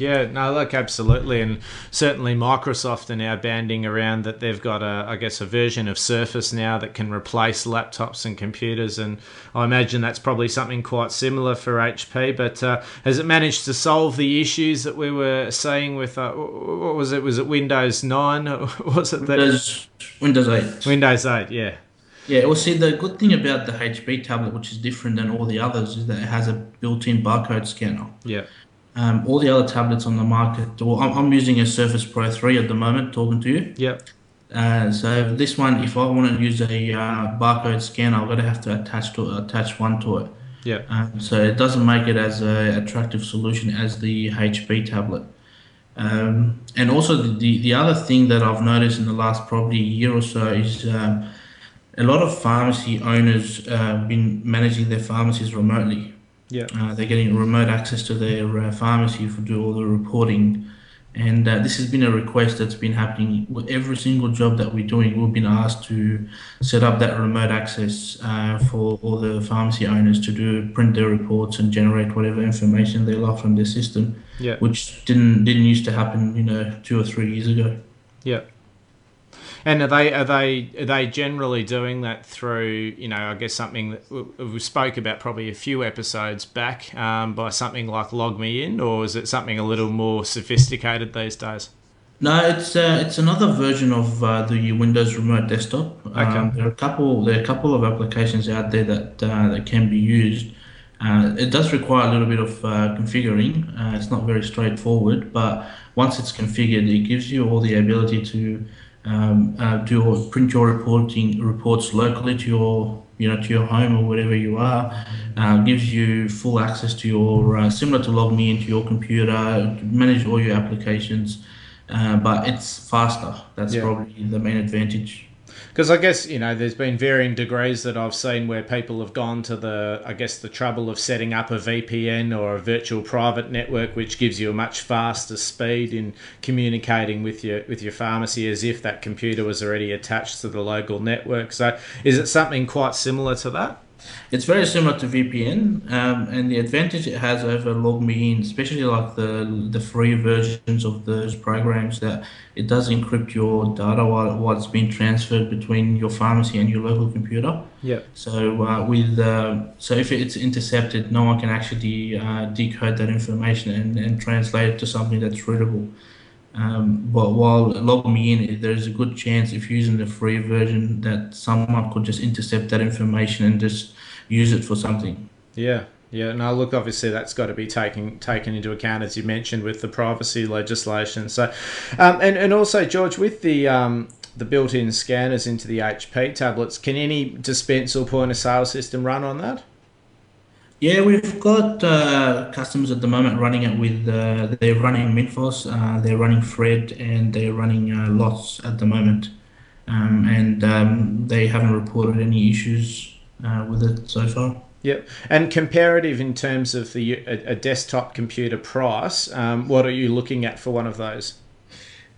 Yeah, no, look, absolutely, and certainly Microsoft are now banding around that they've got a, I guess, a version of Surface now that can replace laptops and computers, and I imagine that's probably something quite similar for HP. But uh, has it managed to solve the issues that we were seeing with uh, what was it? Was it Windows Nine? [LAUGHS] was it that Windows Windows Eight? Windows Eight, yeah. Yeah, well, see, the good thing about the HP tablet, which is different than all the others, is that it has a built-in barcode scanner. Yeah. Um, all the other tablets on the market, well, I'm, I'm, using a Surface Pro 3 at the moment, talking to you. Yep. Uh, so this one, if I want to use a uh, barcode scanner, I'm going to have to attach to attach one to it. Yeah. Um, so it doesn't make it as a attractive solution as the HP tablet. Um, and also the, the other thing that I've noticed in the last probably year or so is um, a lot of pharmacy owners uh, been managing their pharmacies remotely. Yeah. Uh, they're getting remote access to their uh, pharmacy to do all the reporting. And uh, this has been a request that's been happening with every single job that we're doing. We've been asked to set up that remote access uh, for all the pharmacy owners to do print their reports and generate whatever information they like from their system, yeah. which didn't didn't used to happen, you know, two or three years ago. Yeah. And are they are they are they generally doing that through you know I guess something that we spoke about probably a few episodes back um, by something like LogMeIn, or is it something a little more sophisticated these days? No, it's uh, it's another version of uh, the Windows Remote Desktop. Okay. Um, there are a couple there are a couple of applications out there that uh, that can be used. Uh, it does require a little bit of uh, configuring. Uh, it's not very straightforward, but once it's configured, it gives you all the ability to um, do or print your reporting reports locally to your you know to your home or wherever you are. gives you full access to your similar to LogMe into your computer, manage all your applications. Uh, but it's faster. That's yeah. probably the main advantage. Because I guess you know, there's been varying degrees that I've seen where people have gone to the, I guess, the trouble of setting up a VPN or a virtual private network, which gives you a much faster speed in communicating with your with your pharmacy, as if that computer was already attached to the local network. So, is it something quite similar to that? It's very similar to VPN, um, and the advantage it has over LogMeIn, especially like the the free versions of those programs, that it does encrypt your data while, while it's being transferred between your pharmacy and your local computer. Yeah. So uh, with uh, so if it's intercepted, no one can actually uh, decode that information and, and translate it to something that's readable. Um, but while logging me in, there's a good chance if using the free version that someone could just intercept that information and just use it for something. Yeah, yeah. No, look, obviously that's got to be taken taken into account as you mentioned with the privacy legislation. So, um, and and also George with the um, the built-in scanners into the HP tablets, can any dispense or point of sale system run on that? Yeah, we've got uh, customers at the moment running it with, uh, they're running Minfos, uh, they're running Fred, and they're running uh, Lots at the moment. Um, and um, they haven't reported any issues uh, with it so far. Yep. And comparative in terms of the a, a desktop computer price, um, what are you looking at for one of those?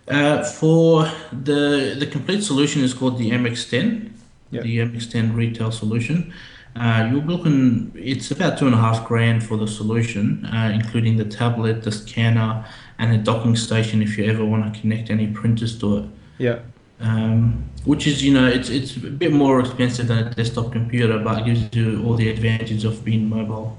Uh, for the the complete solution is called the MX10, yep. the MX10 retail solution. Uh, you're looking, it's about two and a half grand for the solution, uh, including the tablet, the scanner, and a docking station if you ever want to connect any printers to it. Yeah. Um, which is, you know, it's it's a bit more expensive than a desktop computer, but it gives you all the advantages of being mobile.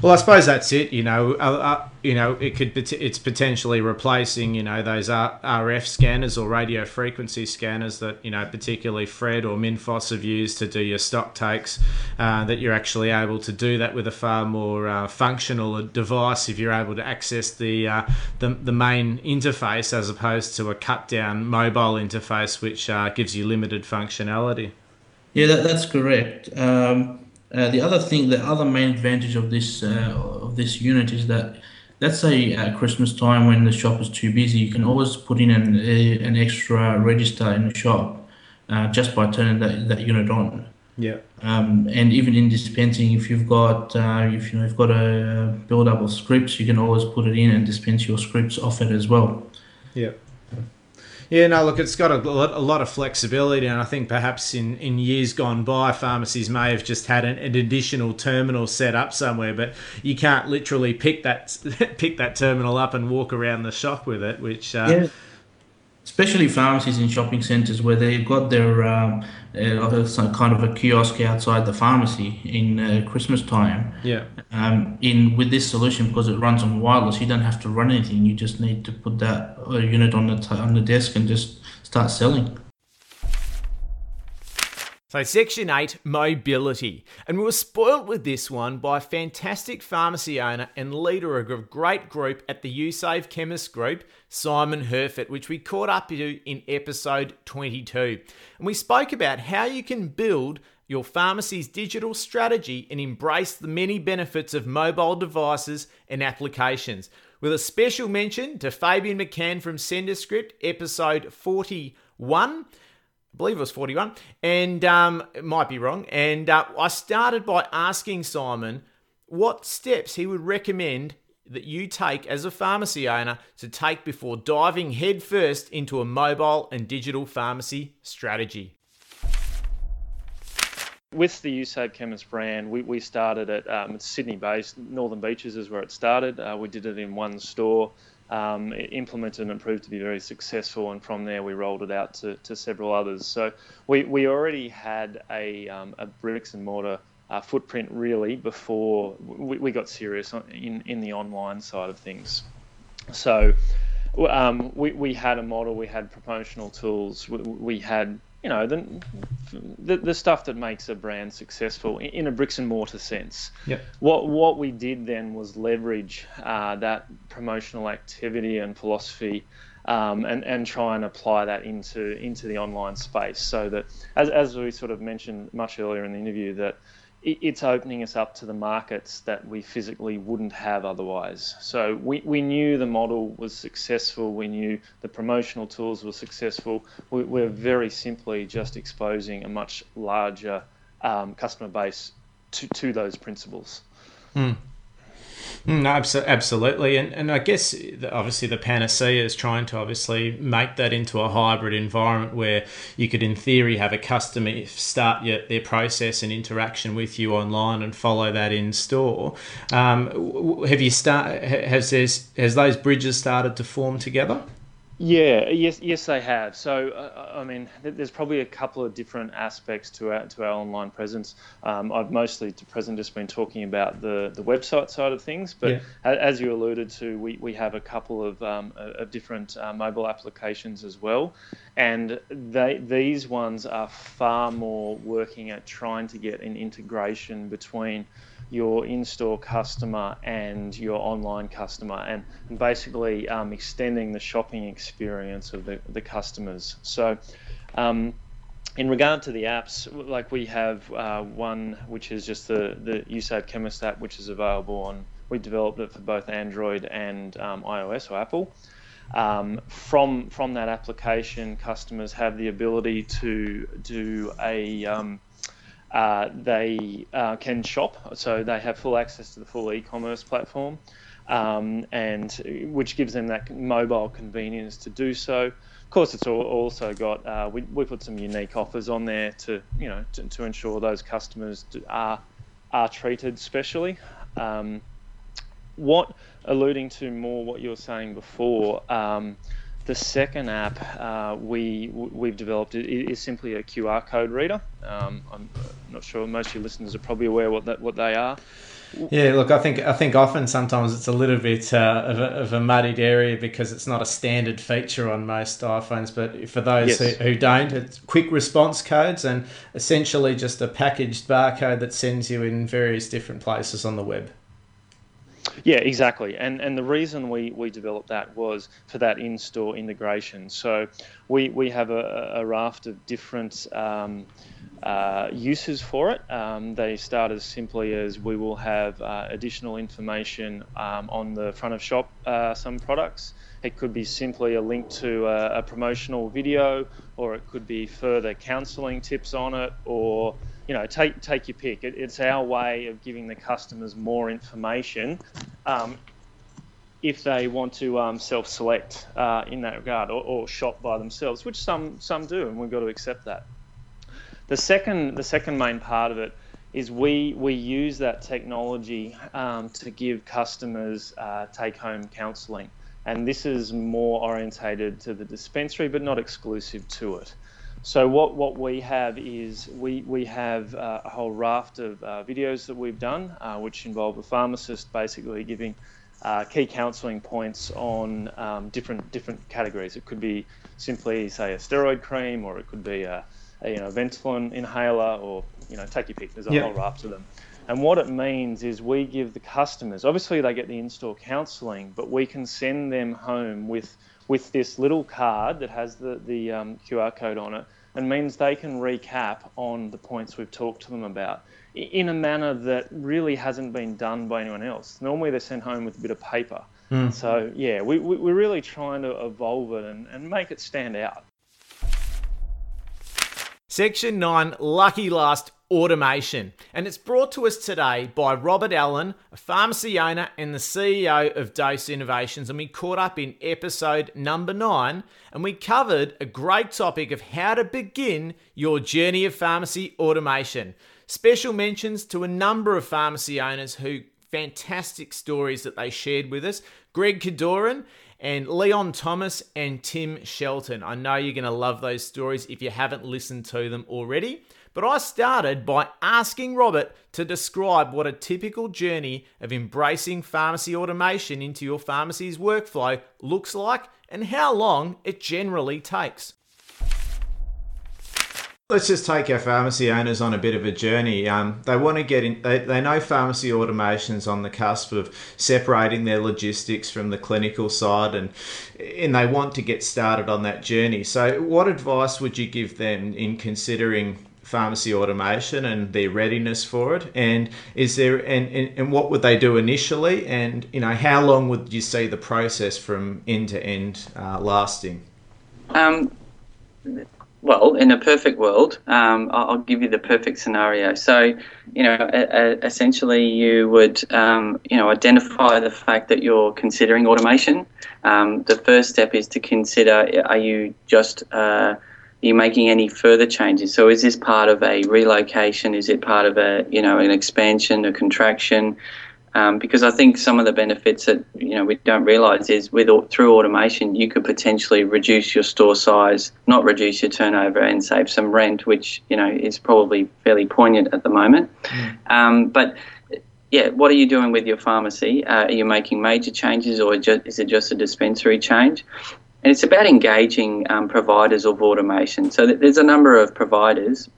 Well, I suppose that's it. You know, uh, uh, you know, it could it's potentially replacing you know those RF scanners or radio frequency scanners that you know particularly Fred or Minfos have used to do your stock takes. Uh, that you're actually able to do that with a far more uh, functional device if you're able to access the, uh, the the main interface as opposed to a cut down mobile interface which uh, gives you limited functionality. Yeah, that, that's correct. Um, uh, the other thing, the other main advantage of this uh, of this unit is that, let's say at Christmas time when the shop is too busy, you can always put in an an extra register in the shop uh, just by turning that, that unit on. Yeah. Um, and even in dispensing, if you've got uh, if you know you've got a build up of scripts, you can always put it in and dispense your scripts off it as well. Yeah. Yeah, no, look, it's got a, a lot of flexibility, and I think perhaps in, in years gone by, pharmacies may have just had an, an additional terminal set up somewhere, but you can't literally pick that [LAUGHS] pick that terminal up and walk around the shop with it, which. Uh, yeah especially pharmacies in shopping centres where they've got their um, uh, some kind of a kiosk outside the pharmacy in uh, Christmas time. Yeah. Um, in with this solution because it runs on wireless, you don't have to run anything. You just need to put that uh, unit on the t- on the desk and just start selling. So, Section 8 Mobility. And we were spoilt with this one by a fantastic pharmacy owner and leader of a great group at the USAVE Chemist Group, Simon Herford, which we caught up to in episode 22. And we spoke about how you can build your pharmacy's digital strategy and embrace the many benefits of mobile devices and applications. With a special mention to Fabian McCann from SenderScript, episode 41 I believe it was 41, and um, it might be wrong. And uh, I started by asking Simon what steps he would recommend that you take as a pharmacy owner to take before diving headfirst into a mobile and digital pharmacy strategy. With the USAVE Chemist brand, we, we started at um, Sydney based. Northern Beaches is where it started. Uh, we did it in one store um, implemented and proved to be very successful. And from there, we rolled it out to, to several others. So we, we already had a, um, a bricks and mortar uh, footprint really before we, we got serious in, in the online side of things. So um, we, we had a model, we had promotional tools, we, we had you know the, the, the stuff that makes a brand successful in, in a bricks and mortar sense. Yep. What what we did then was leverage uh, that promotional activity and philosophy. Um, and, and try and apply that into into the online space so that as, as we sort of mentioned much earlier in the interview that it's opening us up to the markets that we physically wouldn't have otherwise. So we, we knew the model was successful, we knew the promotional tools were successful. We, we're very simply just exposing a much larger um, customer base to, to those principles. Mm. No, absolutely, and and I guess obviously the panacea is trying to obviously make that into a hybrid environment where you could, in theory, have a customer start your, their process and interaction with you online and follow that in store. Um, have you start has this has those bridges started to form together? Yeah, yes, yes, they have. So, uh, I mean, there's probably a couple of different aspects to our to our online presence. Um, I've mostly to present just been talking about the, the website side of things, but yeah. as you alluded to, we, we have a couple of um, of different uh, mobile applications as well, and they these ones are far more working at trying to get an integration between your in-store customer and your online customer and, and basically um, extending the shopping experience of the, the customers. So um, in regard to the apps like we have uh, one which is just the the USAVE Chemist app which is available on we developed it for both Android and um, iOS or Apple. Um, from from that application customers have the ability to do a um, uh, they uh, can shop, so they have full access to the full e-commerce platform, um, and which gives them that mobile convenience to do so. Of course, it's also got uh, we, we put some unique offers on there to you know to, to ensure those customers are are treated specially. Um, what alluding to more what you were saying before. Um, the second app uh, we we've developed is simply a QR code reader. Um, I'm not sure most of your listeners are probably aware what that what they are. Yeah, look, I think I think often sometimes it's a little bit uh, of, a, of, a, muddied area because it's not a standard feature on most iPhones. But for those yes. who, who, don't, it's quick response codes and essentially just a packaged barcode that sends you in various different places on the web. Yeah, exactly. And and the reason we, we developed that was for that in-store integration. So we, we have a, a raft of different um, uh, uses for it. Um, they start as simply as we will have uh, additional information um, on the front of shop uh, some products. It could be simply a link to a, a promotional video, or it could be further counselling tips on it, or you know, take take your pick. It, it's our way of giving the customers more information um, if they want to um, self-select uh, in that regard or, or, shop by themselves, which some some do, and we've got to accept that. The second the second main part of it is we we use that technology um, to give customers uh, take-home counselling, and this is more orientated to the dispensary, but not exclusive to it. So what, what we have is we, we have uh, a whole raft of uh, videos that we've done, uh, which involve a pharmacist basically giving uh, key counselling points on um, different different categories. It could be simply say a steroid cream, or it could be a, a you know Ventolin inhaler, or you know take your pick. There's a whole raft of them. And what it means is we give the customers, obviously they get the in-store counselling, but we can send them home with with this little card that has the, the um, QR code on it and means they can recap on the points we've talked to them about in a manner that really hasn't been done by anyone else. Normally they're sent home with a bit of paper. Mm. So, yeah, we, we, are really trying to evolve it and, and make it stand out. Section 9 Lucky Last automation. And it's brought to us today by Robert Allen, a pharmacy owner and the CEO of Dose Innovations. And we caught up in episode number nine and we covered a great topic of how to begin your journey of pharmacy automation. Special mentions to a number of pharmacy owners who fantastic stories that they shared with us. Greg Kadoran and Leon Thomas and Tim Shelton. I know you're going to love those stories if you haven't listened to them already. but I started by asking Robert to describe what a typical journey of embracing pharmacy automation into your pharmacy's workflow looks like and how long it generally takes. Let's just take our pharmacy owners on a bit of a journey. Um, they want to get in, they, they know pharmacy automation's on the cusp of separating their logistics from the clinical side and, and they want to get started on that journey. So, what advice would you give them in considering pharmacy automation and their readiness for it and is there and, and, and what would they do initially and you know how long would you see the process from end to end uh, lasting um, well, in a perfect world, um, I'll give you the perfect scenario. So, you know, essentially, you would, um, you know, identify the fact that you're considering automation. Um, the first step is to consider: Are you just uh, are you making any further changes? So, is this part of a relocation? Is it part of a, you know, an expansion, a contraction? Um, because I think some of the benefits that you know we don't realise is with through automation you could potentially reduce your store size, not reduce your turnover, and save some rent, which you know is probably fairly poignant at the moment. Mm. Um, but yeah, what are you doing with your pharmacy? Uh, are you making major changes, or is it just a dispensary change? And it's about engaging um, providers of automation. So there's a number of providers,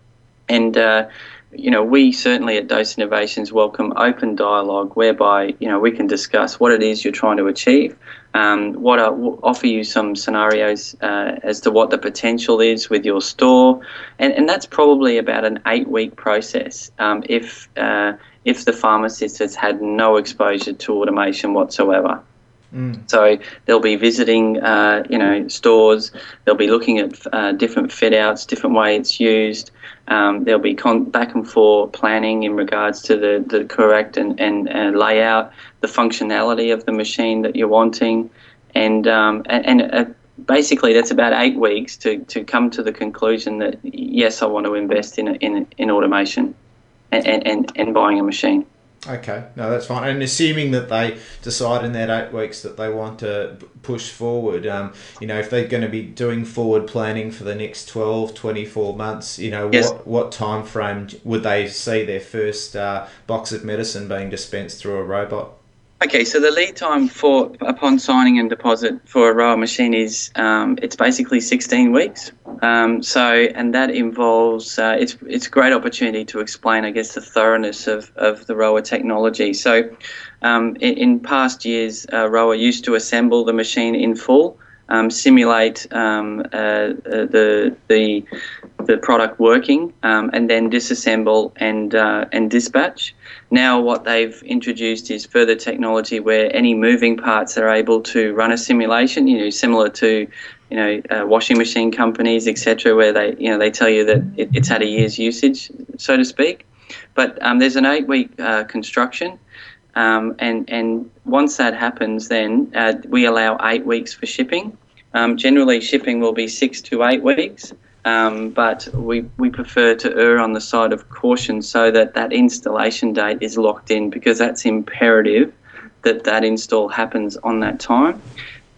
and uh, you know, we certainly at Dose Innovations welcome open dialogue whereby, you know, we can discuss what it is you're trying to achieve, um, what are, offer you some scenarios uh, as to what the potential is with your store, and, and that's probably about an eight-week process um, if, uh, if the pharmacist has had no exposure to automation whatsoever. Mm. So they'll be visiting, uh, you know, stores. They'll be looking at uh, different fit outs, different way it's used. Um, there'll be con- back and forth planning in regards to the, the correct and, and, and layout, the functionality of the machine that you're wanting, and um, and, and uh, basically that's about eight weeks to, to come to the conclusion that yes, I want to invest in in, in automation and, and, and buying a machine. Okay, no, that's fine. And assuming that they decide in that eight weeks that they want to push forward, um, you know, if they're going to be doing forward planning for the next 12, 24 months, you know, yes. what, what time frame would they see their first uh, box of medicine being dispensed through a robot? Okay, so the lead time for upon signing and deposit for a Rowa machine is um, it's basically 16 weeks. Um, so and that involves uh, it's it's a great opportunity to explain, I guess, the thoroughness of, of the Rowa technology. So um, in, in, past years, uh, Rowa used to assemble the machine in full, um, simulate um, uh, uh, the the the product working, um, and then disassemble and uh, and dispatch. Now, what they've introduced is further technology where any moving parts are able to run a simulation. You know, similar to you know uh, washing machine companies, etc., where they you know they tell you that it, it's had a year's usage, so to speak. But um, there's an eight-week uh, construction. Um, and and once that happens, then uh, we allow eight weeks for shipping. Um, generally, shipping will be six to eight weeks, um, but we, we prefer to err on the side of caution so that that installation date is locked in because that's imperative that that install happens on that time.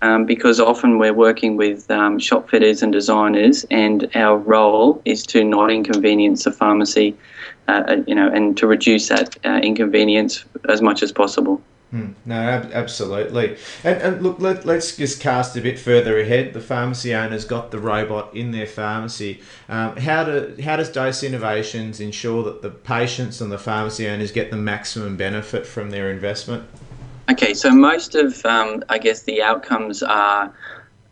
Um, because often we're working with um, shop fitters and designers, and our role is to not inconvenience the pharmacy, uh, you know, and to reduce that uh, inconvenience as much as possible. Mm, no, ab- absolutely. And, and look, let, us just cast a bit further ahead. The pharmacy owner's got the robot in their pharmacy. Um, how, do, how does Dose Innovations ensure that the patients and the pharmacy owners get the maximum benefit from their investment? Okay, so most of, um, I guess, the outcomes are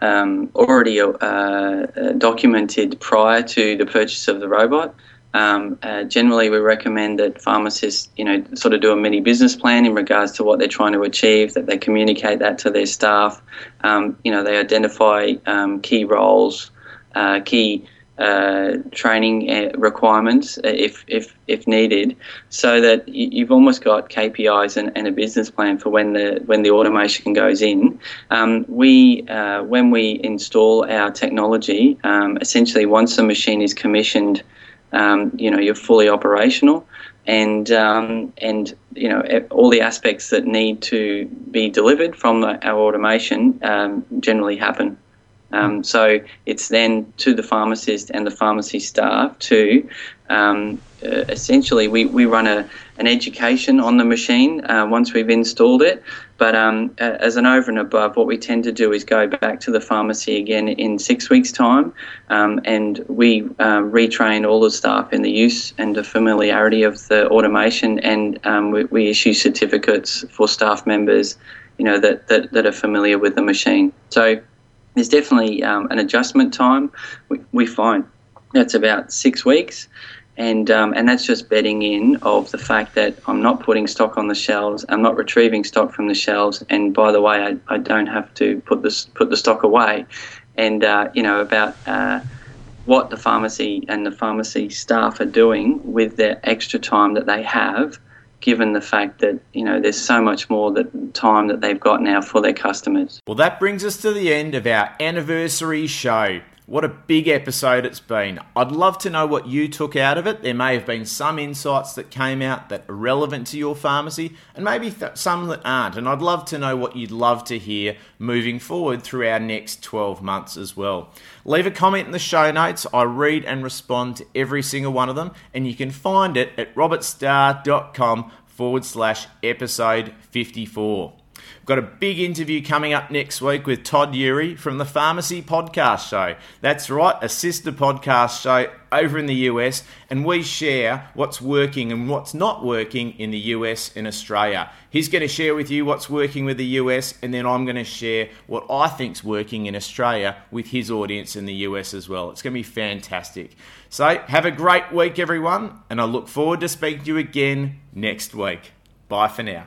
um, already uh, documented prior to the purchase of the robot. Um, uh, generally, we recommend that pharmacists, you know, sort of do a mini business plan in regards to what they're trying to achieve. That they communicate that to their staff. Um, you know, they identify um, key roles, uh, key uh, training uh, requirements uh, if, if if needed, so that you've almost got KPIs and, and, a business plan for when the when the automation goes in. Um, we uh, when we install our technology, um, essentially once the machine is commissioned um, you know you're fully operational, and um, and you know all the aspects that need to be delivered from the, our automation um, generally happen. Um, so it's then to the pharmacist and the pharmacy staff to uh, essentially we, we run a, an education on the machine uh, once we've installed it. But um, as an over and above, what we tend to do is go back to the pharmacy again in six weeks' time, um, and we uh, retrain all the staff in the use and the familiarity of the automation, and um, we, we, issue certificates for staff members, you know, that, that, that are familiar with the machine. So there's definitely um, an adjustment time. We, we find that's about six weeks and um, and that's just betting in of the fact that I'm not putting stock on the shelves, I'm not retrieving stock from the shelves, and by the way, I, I don't have to put this put the stock away, and uh, you know about uh, what the pharmacy and the pharmacy staff are doing with their extra time that they have, given the fact that you know there's so much more that time that they've got now for their customers. Well, that brings us to the end of our anniversary show. What a big episode it's been. I'd love to know what you took out of it. There may have been some insights that came out that are relevant to your pharmacy, and maybe th- some that aren't. And I'd love to know what you'd love to hear moving forward through our next 12 months as well. Leave a comment in the show notes. I read and respond to every single one of them, and you can find it at robertstarr.com forward slash episode 54. We've got a big interview coming up next week with Todd Eury from the Pharmacy Podcast Show. That's right, a sister podcast show over in the US, and we share what's working and what's not working in the US and Australia. He's going to share with you what's working with the US, and then I'm going to share what I think's working in Australia with his audience in the US as well. It's going to be fantastic. So, have a great week, everyone, and I look forward to speaking to you again next week. Bye for now.